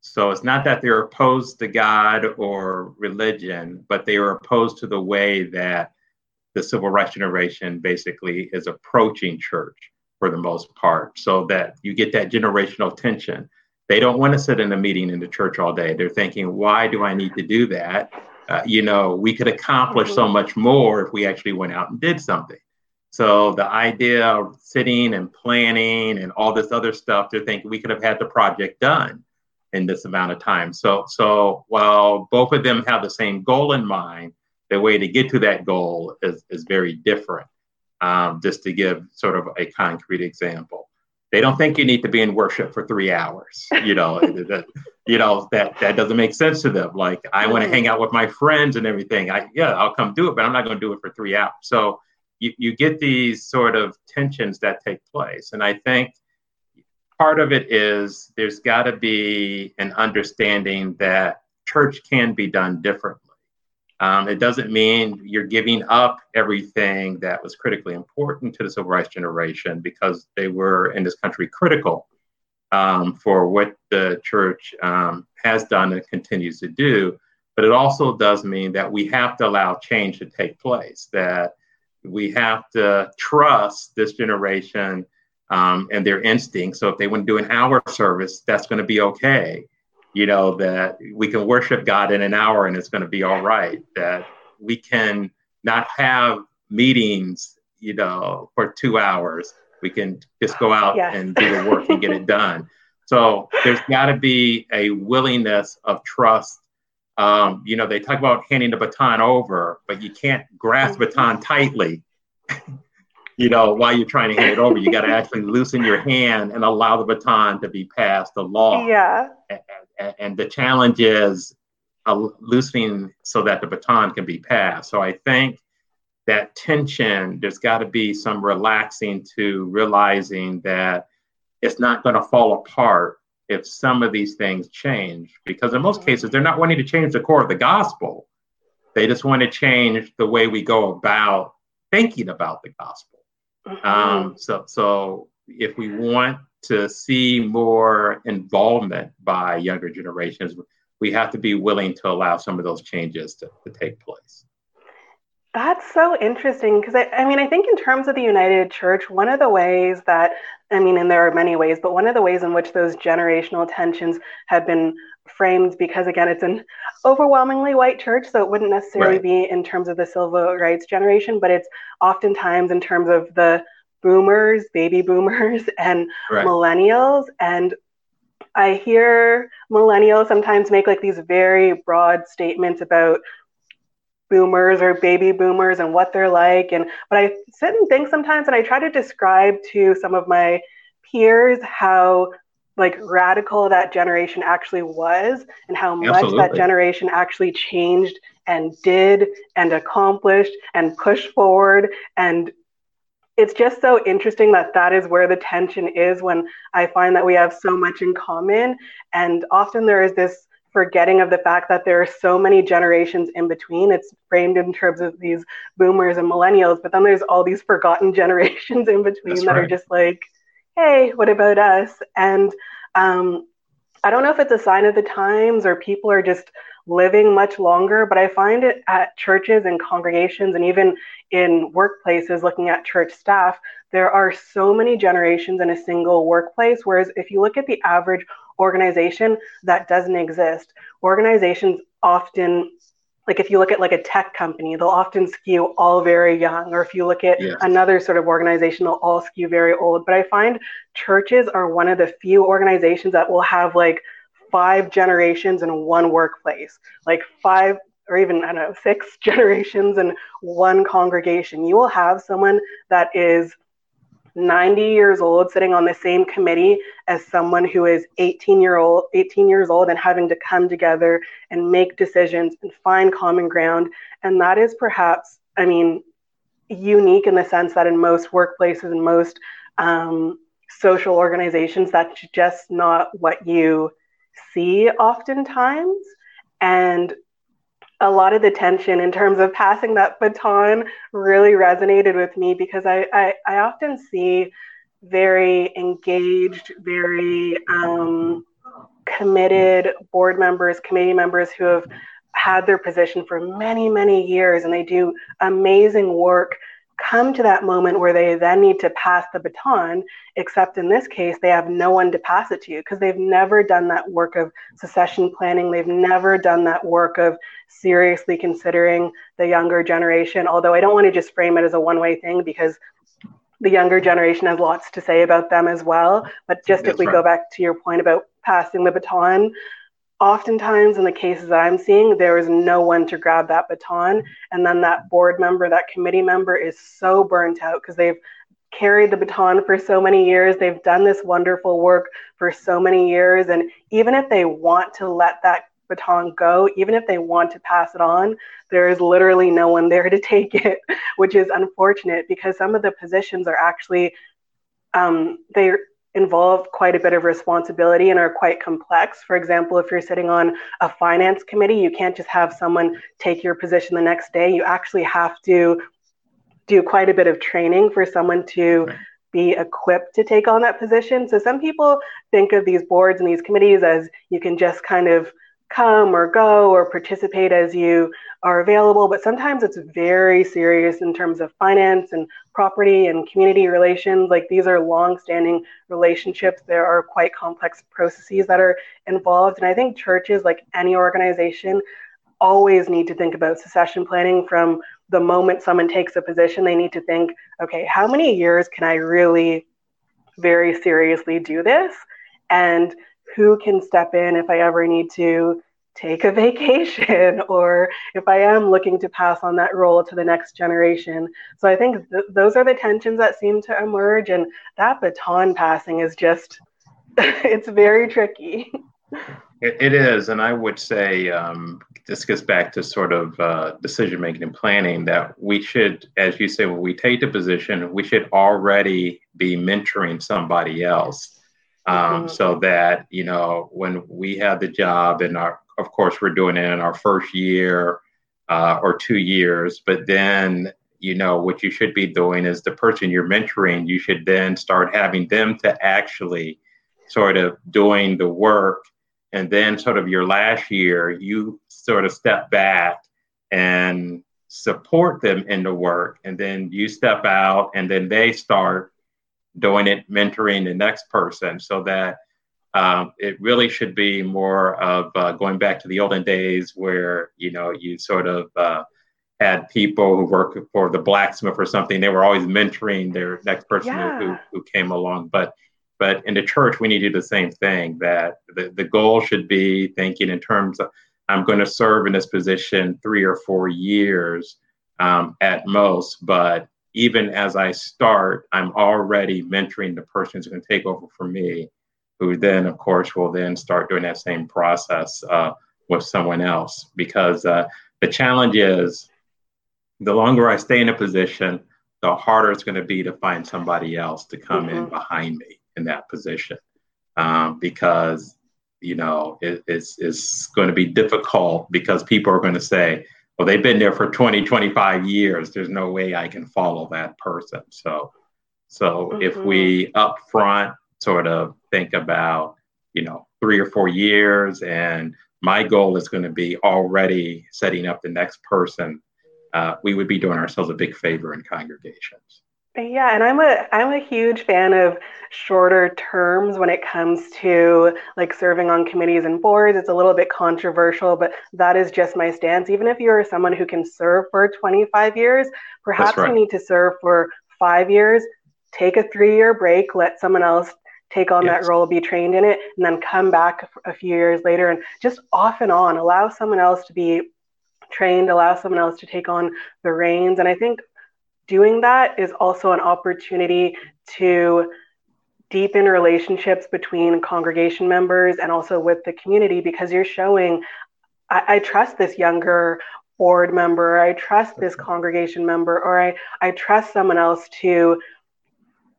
So it's not that they're opposed to God or religion, but they are opposed to the way that the civil rights generation basically is approaching church for the most part. So that you get that generational tension. They don't want to sit in a meeting in the church all day. They're thinking, why do I need to do that? Uh, you know, we could accomplish so much more if we actually went out and did something. So the idea of sitting and planning and all this other stuff, they're thinking we could have had the project done. in this amount of time. So, so while both of them have the same goal in mind, the way to get to that goal is, is very different. Um, just to give sort of a concrete example, they don't think you need to be in worship for three hours. You know, that, you know that that doesn't make sense to them. Like I want to hang out with my friends and everything. I yeah, I'll come do it, but I'm not going to do it for three hours. So you, you get these sort of tensions that take place, and I think part of it is there's got to be an understanding that church can be done differently. Um, it doesn't mean you're giving up everything that was critically important to the civil rights generation because they were in this country critical um, for what the church um, has done and continues to do. But it also does mean that we have to allow change to take place, that we have to trust this generation um, and their instincts. So if they want to do an hour service, that's going to be okay. You know, that we can worship God in an hour and it's going to be all right. That we can not have meetings, you know, for two hours. We can just go out yes. and do the work and get it done. So there's got to be a willingness of trust. Um, you know, they talk about handing the baton over, but you can't grasp baton tightly you know, while you're trying to hand it over, you got to actually loosen your hand and allow the baton to be passed along. Yeah. And, the challenge is uh, loosening so that the baton can be passed. So I think that tension, there's got to be some relaxing to realizing that it's not going to fall apart if some of these things change. Because in most cases, they're not wanting to change the core of the gospel. They just want to change the way we go about thinking about the gospel. Mm-hmm. Um, so, so if we want to see more involvement by younger generations, we have to be willing to allow some of those changes to, to take place. That's so interesting because I, I mean, I think in terms of the United Church, one of the ways that, I mean, and there are many ways, but one of the ways in which those generational tensions have been framed, because again, it's an overwhelmingly white church, so it wouldn't necessarily right. be in terms of the civil rights generation, but it's oftentimes in terms of the boomers, baby boomers, and right. millennials. And I hear millennials sometimes make like these very broad statements about boomers or baby boomers and what they're like and but i sit and think sometimes and i try to describe to some of my peers how like radical that generation actually was and how much Absolutely. that generation actually changed and did and accomplished and pushed forward and it's just so interesting that that is where the tension is when i find that we have so much in common and often there is this forgetting of the fact that there are so many generations in between. It's framed in terms of these boomers and millennials, but then there's all these forgotten generations in between That's that right. are just like, hey, what about us? And um, I don't know if it's a sign of the times or people are just living much longer, but I find it at churches and congregations and even in workplaces looking at church staff, there are so many generations in a single workplace. Whereas if you look at the average organization that doesn't exist. Organizations often like if you look at like a tech company they'll often skew all very young or if you look at yes. another sort of organization they'll all skew very old but i find churches are one of the few organizations that will have like five generations in one workplace like five or even i don't know six generations in one congregation you will have someone that is 90 years old sitting on the same committee as someone who is 18 year old 18 years old and having to come together and make decisions and find common ground. And that is perhaps i mean unique in the sense that in most workplaces and most um, social organizations that's just not what you see oftentimes. And a lot of the tension in terms of passing that baton really resonated with me because I, I, I often see very engaged, very um, committed board members, committee members who have had their position for many, many years and they do amazing work come to that moment where they then need to pass the baton, except in this case, they have no one to pass it to because they've never done that work of succession planning. They've never done that work of seriously considering the younger generation. Although I don't want to just frame it as a one way thing because the younger generation has lots to say about them as well. But just That's if we right. go back to your point about passing the baton oftentimes in the cases that I'm seeing, there is no one to grab that baton. And then that board member, that committee member is so burnt out because they've carried the baton for so many years. They've done this wonderful work for so many years. And even if they want to let that baton go, even if they want to pass it on, there is literally no one there to take it, which is unfortunate because some of the positions are actually um, they're involve quite a bit of responsibility and are quite complex. For example, if you're sitting on a finance committee, you can't just have someone take your position the next day. You actually have to do quite a bit of training for someone to be equipped to take on that position. So some people think of these boards and these committees as you can just kind of come or go or participate as you are available, but sometimes it's very serious in terms of finance and property and community relations. Like these are long-standing relationships. There are quite complex processes that are involved. And I think churches, like any organization, always need to think about succession planning from the moment someone takes a position. They need to think, okay, how many years can I really very seriously do this? And who can step in if I ever need to take a vacation or if I am looking to pass on that role to the next generation. So I think th- those are the tensions that seem to emerge. And that baton passing is just, it's very tricky. It, is. And I would say um, this gets back to sort of uh, decision making and planning that we should, as you say, when we take the position, we should already be mentoring somebody else. Um, mm-hmm. so that you know when we have the job and our of course, we're doing it in our first year uh, or two years. But then, you know, what you should be doing is the person you're mentoring, you should then start having them to actually sort of doing the work. And then, sort of your last year, you sort of step back and support them in the work. And then you step out, and then they start doing it, mentoring the next person so that um, it really should be more of uh, going back to the olden days where you know you sort of uh, had people who work for the blacksmith or something. They were always mentoring their next person yeah. who, who came along. But but in the church, we need to do the same thing. That the, the goal should be thinking in terms of I'm going to serve in this position three or four years um, at most, but even as I start, I'm already mentoring the person who's going to take over for me who then, of course, will then start doing that same process uh, with someone else. Because uh, the challenge is the longer I stay in a position, the harder it's going to be to find somebody else to come mm-hmm. in behind me in that position. Um, because, you know, it, it's, it's going to be difficult because people are going to say, well, they've been there for 20, 25 years. There's no way I can follow that person. So, so mm-hmm. if we upfront sort of think about, you know, three or four years. And my goal is going to be already setting up the next person. Uh, we would be doing ourselves a big favor in congregations. Yeah, and I'm a I'm a huge fan of shorter terms when it comes to like serving on committees and boards. It's a little bit controversial, but that is just my stance. Even if you're someone who can serve for 25 years, perhaps right. you need to serve for 5 years, take a 3-year break, let someone else take on yes. that role, be trained in it, and then come back a few years later and just off and on allow someone else to be trained, allow someone else to take on the reins. And I think doing that is also an opportunity to deepen relationships between congregation members and also with the community because you're showing I, I trust this younger board member, I trust this congregation member, or I, I trust someone else to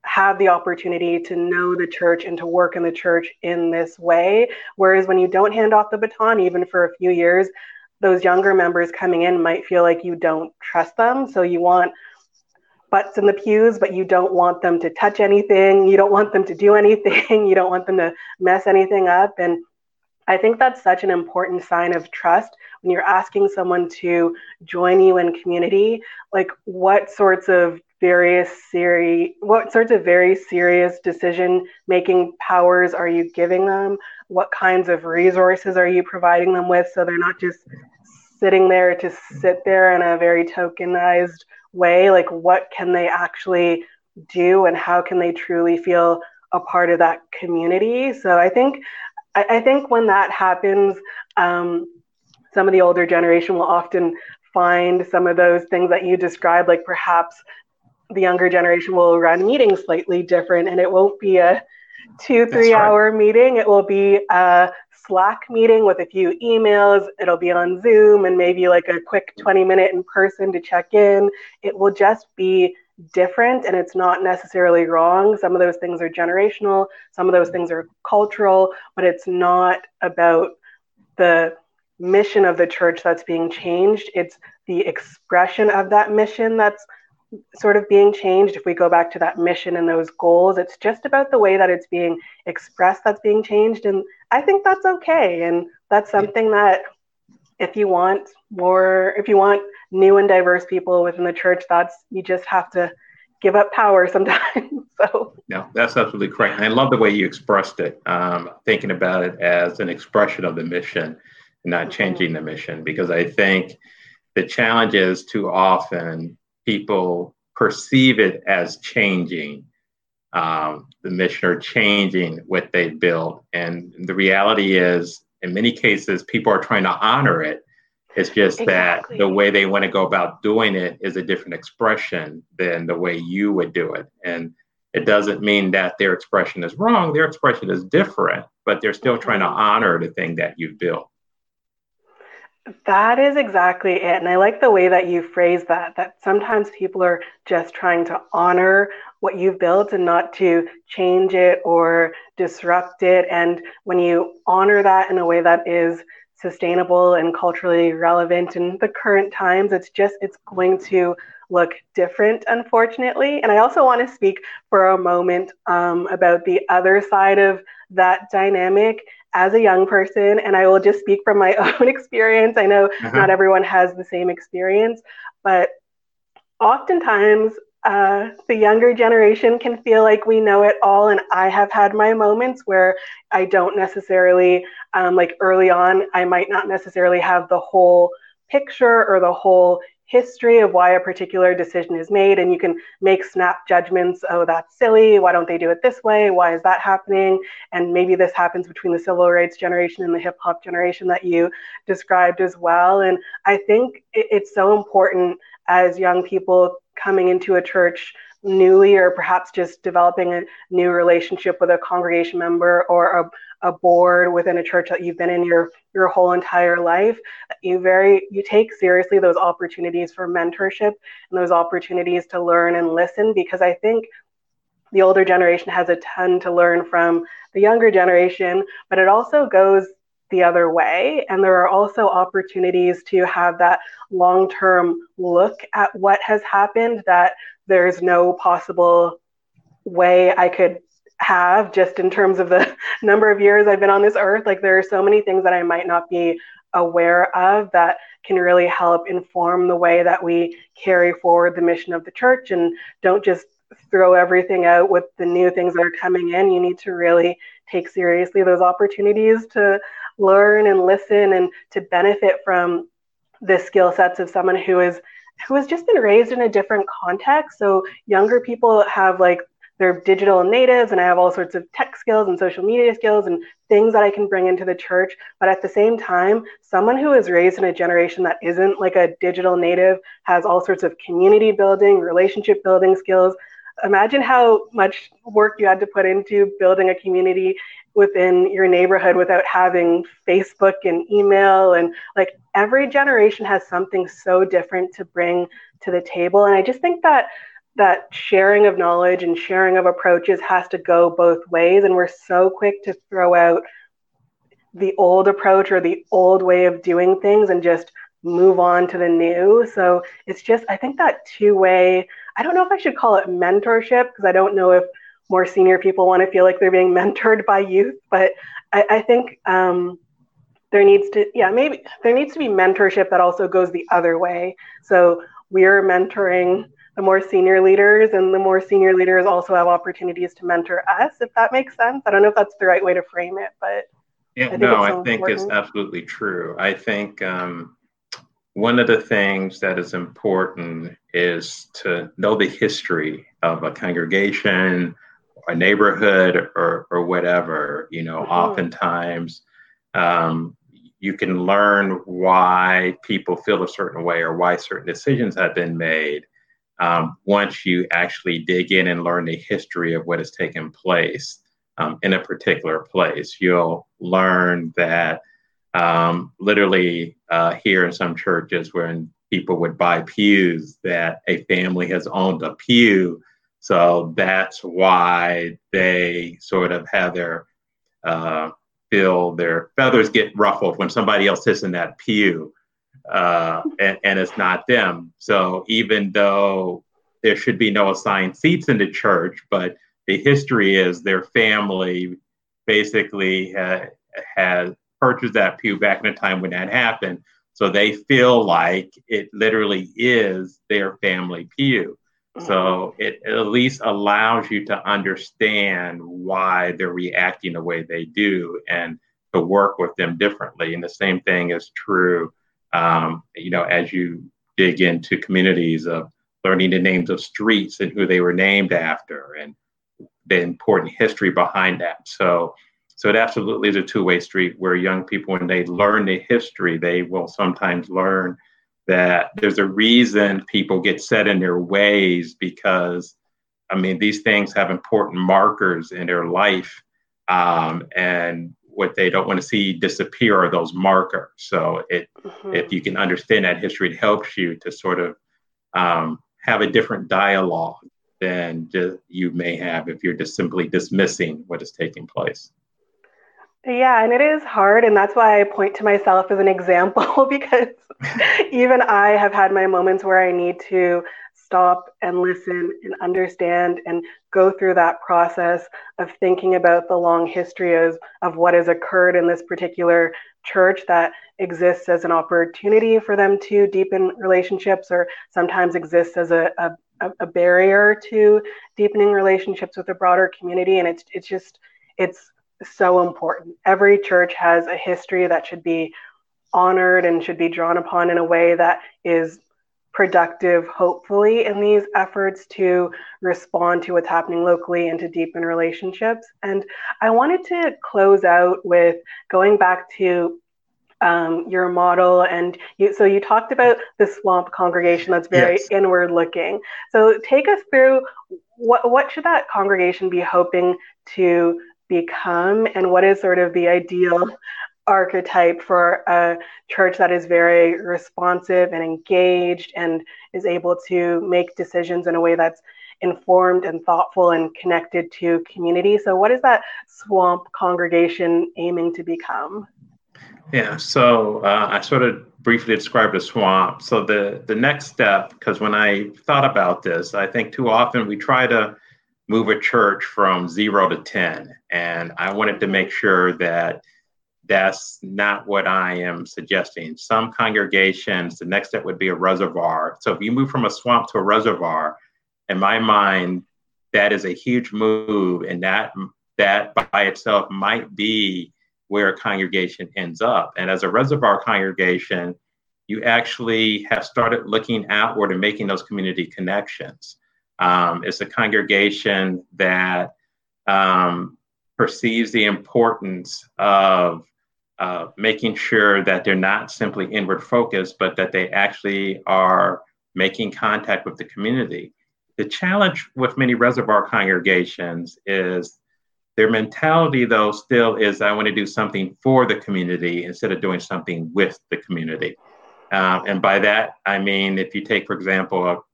have the opportunity to know the church and to work in the church in this way. Whereas when you don't hand off the baton, even for a few years, those younger members coming in might feel like you don't trust them. So you want butts in the pews, but you don't want them to touch anything. You don't want them to do anything. You don't want them to mess anything up. And I think that's such an important sign of trust when you're asking someone to join you in community. Like, what sorts of various serious what sorts of very serious decision making powers are you giving them what kinds of resources are you providing them with so they're not just sitting there to sit there in a very tokenized way like what can they actually do and how can they truly feel a part of that community? So i think I, I think when that happens, um, some of the older generation will often find some of those things that you described, like perhaps the younger generation will run meetings slightly different and it won't be a two, three right. hour meeting. It will be a Slack meeting with a few emails. It'll be on Zoom and maybe like a quick 20 minute in person to check in. It will just be different and it's not necessarily wrong. Some of those things are generational, some of those things are cultural, but it's not about the mission of the church that's being changed. It's the expression of that mission that's sort of being changed. If we go back to that mission and those goals, it's just about the way that it's being expressed that's being changed. And I think that's okay. And that's something that if you want more, if you want new and diverse people within the church, that's you just have to give up power sometimes. so yeah, that's absolutely correct. And I love the way you expressed it, um, thinking about it as an expression of the mission not changing mm-hmm. the mission because I think the challenge is too often people perceive it as changing um, the mission or changing what they built. And the reality is, in many cases, people are trying to honor it. It's just exactly. that the way they want to go about doing it is a different expression than the way you would do it. And it doesn't mean that their expression is wrong, their expression is different, but they're still trying to honor the thing that you've built. That is exactly it. And I like the way that you phrase that, that sometimes people are just trying to honor what you've built and not to change it or disrupt it. And when you honor that in a way that is sustainable and culturally relevant in the current times, it's just, it's going to look different, unfortunately. And I also want to speak for a moment um, about the other side of that dynamic as a young person, and I will just speak from my own experience. I know uh-huh. not everyone has the same experience, but oftentimes uh, the younger generation can feel like we know it all. And I have had my moments where I don't necessarily, um, like early on, I might not necessarily have the whole picture or the whole history of why a particular decision is made and you can make snap judgments oh that's silly. Why don't they do it this way? Why is that happening? And maybe this happens between the civil rights generation and the hip hop generation that you described as well. And i think it's so important as young people coming into a church newly or perhaps just developing a new relationship with a congregation member or a a board within a church that you've been in your your whole entire life you very you take seriously those opportunities for mentorship and those opportunities to learn and listen because i think the older generation has a ton to learn from the younger generation but it also goes the other way. And there are also opportunities to have that long-term look at what has happened that there's no possible way i could have just in terms of the number of years I've been on this earth. Like there are so many things that I might not be aware of that can really help inform the way that we carry forward the mission of the church and don't just throw everything out with the new things that are coming in. You need to really take seriously those opportunities to learn and listen and to benefit from the skill sets of someone who is who has just been raised in a different context. So younger people have like they're digital natives and I have all sorts of tech skills and social media skills and things that I can bring into the church. But at the same time, someone who is raised in a generation that isn't like a digital native has all sorts of community building, relationship building skills. Imagine how much work you had to put into building a community within your neighborhood without having Facebook and email. And like every generation has something so different to bring to the table. And I just think that that sharing of knowledge and sharing of approaches has to go both ways. And we're so quick to throw out the old approach or the old way of doing things and just move on to the new. So it's just, I think that two way, I don't know if I should call it mentorship because I don't know if more senior people want to feel like they're being mentored by youth, but I, I think um, there needs to, yeah, maybe there needs to be mentorship that also goes the other way. So we're mentoring the more senior leaders and the more senior leaders also have opportunities to mentor us if that makes sense i don't know if that's the right way to frame it but yeah I no i think important. it's absolutely true i think um, one of the things that is important is to know the history of a congregation a neighborhood or, or whatever, you know, mm-hmm. oftentimes um, you can learn why people feel a certain way or why certain decisions have been made um, once you actually dig in and learn the history of what has taken place um, in a particular place. You'll learn that um, literally uh, here in some churches, when people would buy pews, that a family has owned a pew. So that's why they sort of have their uh, feel their feathers get ruffled when somebody else sits in that pew uh, and, and it's not them. So even though there should be no assigned seats in the church, but the history is their family basically ha- has purchased that pew back in a time when that happened. So they feel like it literally is their family pew. So mm-hmm. it at least allows you to understand why they're reacting the way they do and to work with them differently. And the same thing is true, um, you know, as you dig into communities of learning the names of streets and who they were named after and the important history behind that. So, so it absolutely is a two-way street where young people, when they learn the history, they will sometimes learn that there's a reason people get set in their ways because, I mean, these things have important markers in their life, um, and what they don't want to see disappear are those markers. So, it, mm-hmm. if you can understand that history, it helps you to sort of um, have a different dialogue than you may have if you're just simply dismissing what is taking place. Yeah, and it is hard. And that's why I point to myself as an example because even I have had my moments where I need to stop and listen and understand and go through that process of thinking about the long history of, of what has occurred in this particular church that exists as an opportunity for them to deepen relationships or sometimes exists as a, a, a barrier to deepening relationships with the broader community. And it's, it's just, it's so important. Every church has a history that should be honored and should be drawn upon in a way that is productive, hopefully, in these efforts to respond to what's happening locally and to deepen relationships. And I wanted to close out with going back to um, your model and you, so you talked about the swamp congregation that's very yes. inward looking so take us through what, what should that congregation be hoping to become and what is sort of the ideal archetype for a church that is very responsive and engaged and is able to make decisions in a way that's informed and thoughtful and connected to community. So, what is that swamp congregation aiming to become? Yeah, so uh, I sort of briefly described a swamp. So the the next step, because when I thought about this, I think too often we try to move a church from zero to ten, and I wanted to make sure that that's not what I am suggesting. Some congregations, the next step would be a reservoir. So if you move from a swamp to a reservoir, in my mind, that is a huge move, and that that by itself might be where a congregation ends up. And as a reservoir congregation, you actually have started looking outward and making those community connections. Um, it's a congregation that um, perceives the importance of uh, making sure that they're not simply inward focused, but that they actually are making contact with the community. The challenge with many reservoir congregations is their mentality, though, still is I want to do something for the community instead of doing something with the community. Uh, and by that, I mean, if you take, for example,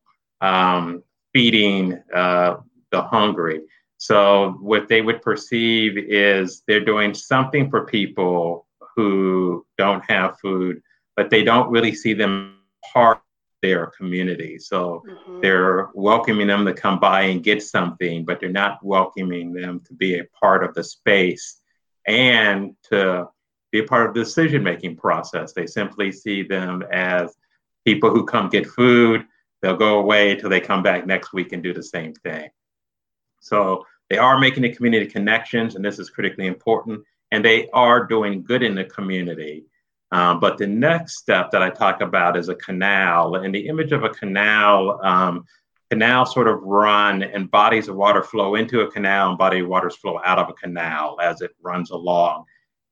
um, feeding uh, the hungry. So, what they would perceive is they're doing something for people who don't have food, but they don't really see them part of their community. So mm-hmm. they're welcoming them to come by and get something, but they're not welcoming them to be a part of the space and to be a part of the decision making process. They simply see them as people who come get food. They'll go away until they come back next week and do the same thing. So they are making the community connections, and this is critically important and they are doing good in the community. Um, but the next step that I talk about is a canal, and the image of a canal um, canals sort of run and bodies of water flow into a canal and body of waters flow out of a canal as it runs along.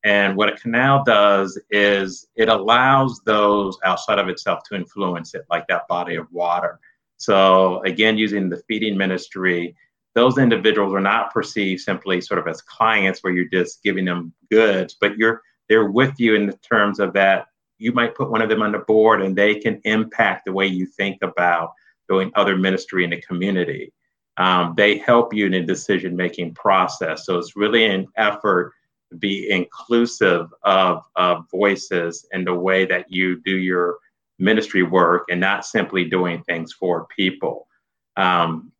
And what a canal does is it allows those outside of itself to influence it, like that body of water. So, again, using the feeding ministry, those individuals are not perceived simply sort of as clients where you're just giving them goods, but you're they're with you in the terms of that you might put one of them on the board and they can impact the way you think about doing other ministry in the community. Um, they help you in the decision making process. So it's really an effort to be inclusive of, of voices in the way that you do your ministry work and not simply doing things for people. Um,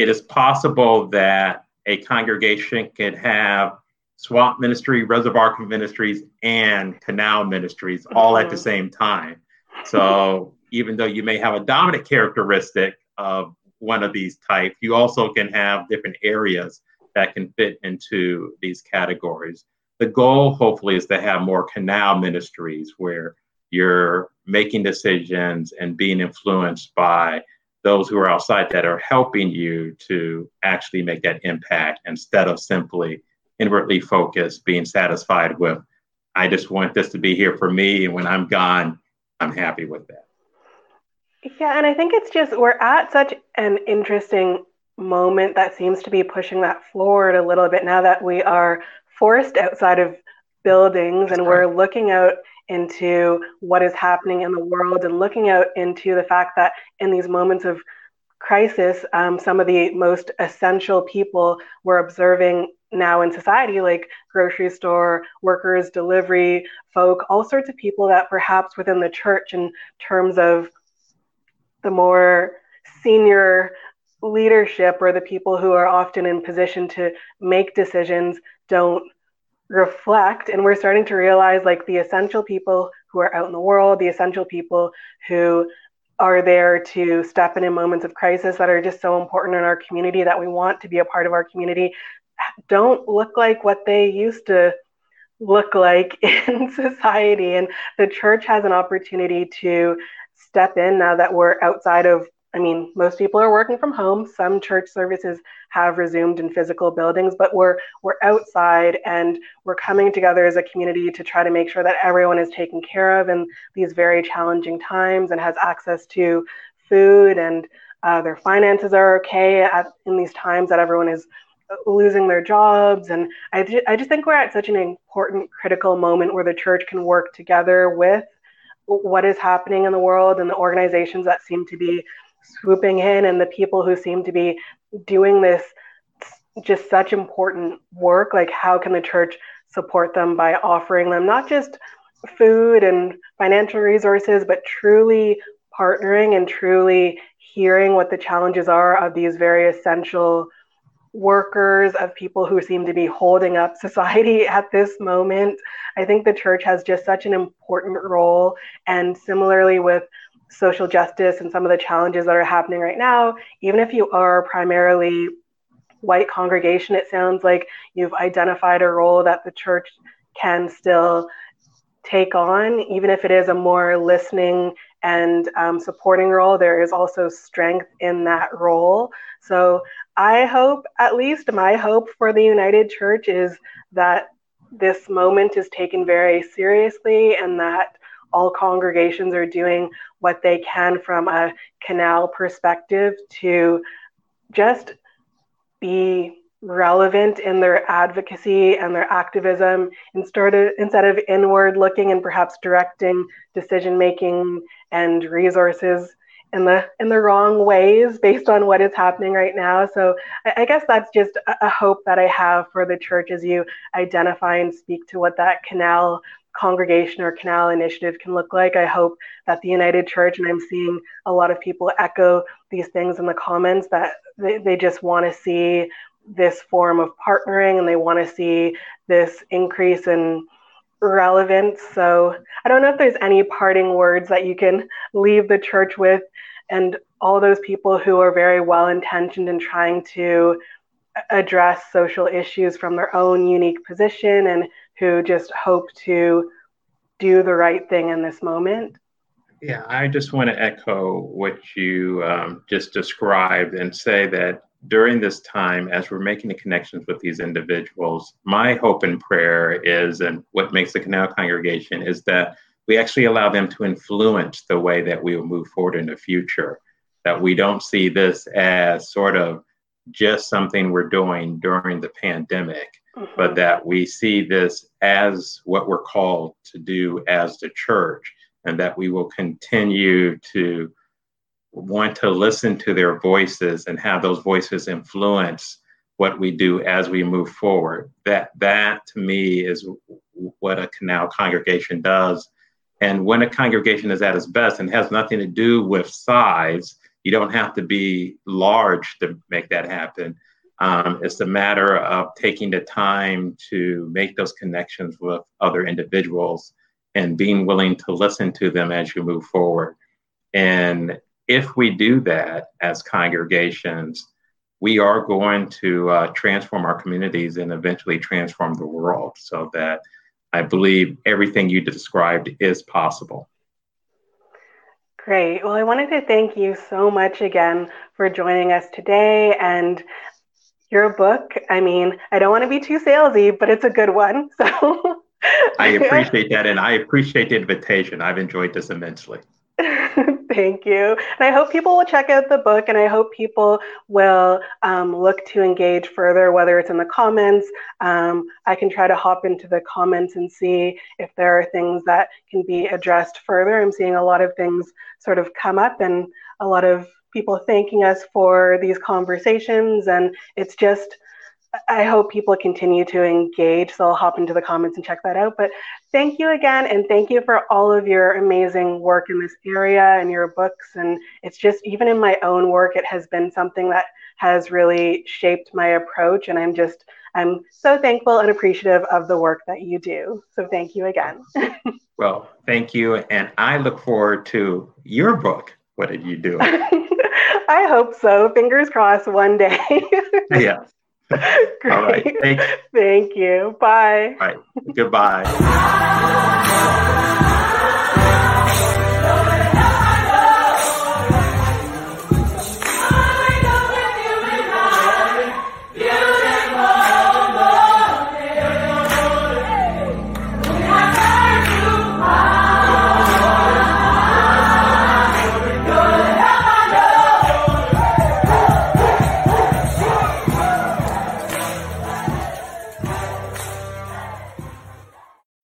it is possible that a congregation could have swamp ministry, reservoir ministries, and canal ministries all at the mm-hmm. same time. So even though you may have a dominant characteristic of one of these types, you also can have different areas that can fit into these categories. The goal, hopefully, is to have more canal ministries where you're making decisions and being influenced by those who are outside that are helping you to actually make that impact instead of simply inwardly focused, being satisfied with, I just want this to be here for me. And when I'm gone, I'm happy with that. Yeah, and I think it's just we're at such an interesting moment that seems to be pushing that forward a little bit now that we are forced outside of buildings That's and we're looking out into what is happening in the world and looking out into the fact that in these moments of crisis, um, some of the most essential people we're observing now in society, like grocery store workers, delivery folk, all sorts of people that perhaps within the church, in terms of the more senior leadership or the people who are often in position to make decisions, don't reflect. And we're starting to realize like the essential people who are out in the world, the essential people who are there to step in in moments of crisis that are just so important in our community that we want to be a part of our community don't look like what they used to look like in society. And the church has an opportunity to step in now that we're outside of I mean, most people are working from home. Some church services have resumed in physical buildings, but we're we're outside and we're coming together as a community to try to make sure that everyone is taken care of in these very challenging times and has access to food and uh, their finances are okay at, in these times that everyone is losing their jobs. And I, I just think we're at such an important, critical moment where the church can work together with what is happening in the world and the organizations that seem to be swooping in and the people who seem to be doing this just such important work. Like, how can the church support them by offering them not just food and financial resources, but truly partnering and truly hearing what the challenges are of these very essential workers, of people who seem to be holding up society at this moment. I think the church has just such an important role. And similarly, with social justice and some of the challenges that are happening right now, even if you are primarily white congregation, it sounds like you've identified a role that the church can still take on, even if it is a more listening and um, supporting role. There is also strength in that role. So I hope, at least my hope for the United Church is that this moment is taken very seriously and that all congregations are doing what they can from a canal perspective to just be relevant in their advocacy and their activism instead of, instead of inward looking and perhaps directing decision making and resources in the in the wrong ways based on what is happening right now. So I, I guess that's just a, a hope that I have for the church as you identify and speak to what that canal congregation or canal initiative can look like. I hope that the United Church, and I'm seeing a lot of people echo these things in the comments, that they, they just want to see this form of partnering and they want to see this increase in relevance. So I don't know if there's any parting words that you can leave the church with and all those people who are very well intentioned in trying to address social issues from their own unique position and who just hope to do the right thing in this moment. Yeah, I just want to echo what you um, just described and say that during this time, as we're making the connections with these individuals, my hope and prayer is, and what makes the Canal congregation is that we actually allow them to influence the way that we will move forward in the future. That we don't see this as sort of just something we're doing during the pandemic, mm-hmm. but that we see this as what we're called to do as the church, and that we will continue to want to listen to their voices and have those voices influence what we do as we move forward. That that to me is what a canal congregation does. And when a congregation is at its best and has nothing to do with size, you don't have to be large to make that happen. Um, it's a matter of taking the time to make those connections with other individuals and being willing to listen to them as you move forward. And if we do that as congregations, we are going to uh, transform our communities and eventually transform the world so that I believe everything you described is possible. Great. Well, I wanted to thank you so much again for joining us today. And your book, I mean, I don't want to be too salesy, but it's a good one. So I appreciate that. And I appreciate the invitation. I've enjoyed this immensely. Thank you. And I hope people will check out the book and I hope people will um, look to engage further, whether it's in the comments. Um, I can try to hop into the comments and see if there are things that can be addressed further. I'm seeing a lot of things sort of come up and a lot of people thanking us for these conversations. And it's just, I hope people continue to engage. So I'll hop into the comments and check that out. But thank you again. And thank you for all of your amazing work in this area and your books. And it's just, even in my own work, it has been something that has really shaped my approach. And I'm just, I'm so thankful and appreciative of the work that you do. So thank you again. well, thank you. And I look forward to your book. What did you do? I hope so. Fingers crossed one day. yeah. Great. All right. Thank, Thank you. Bye. All right. Goodbye.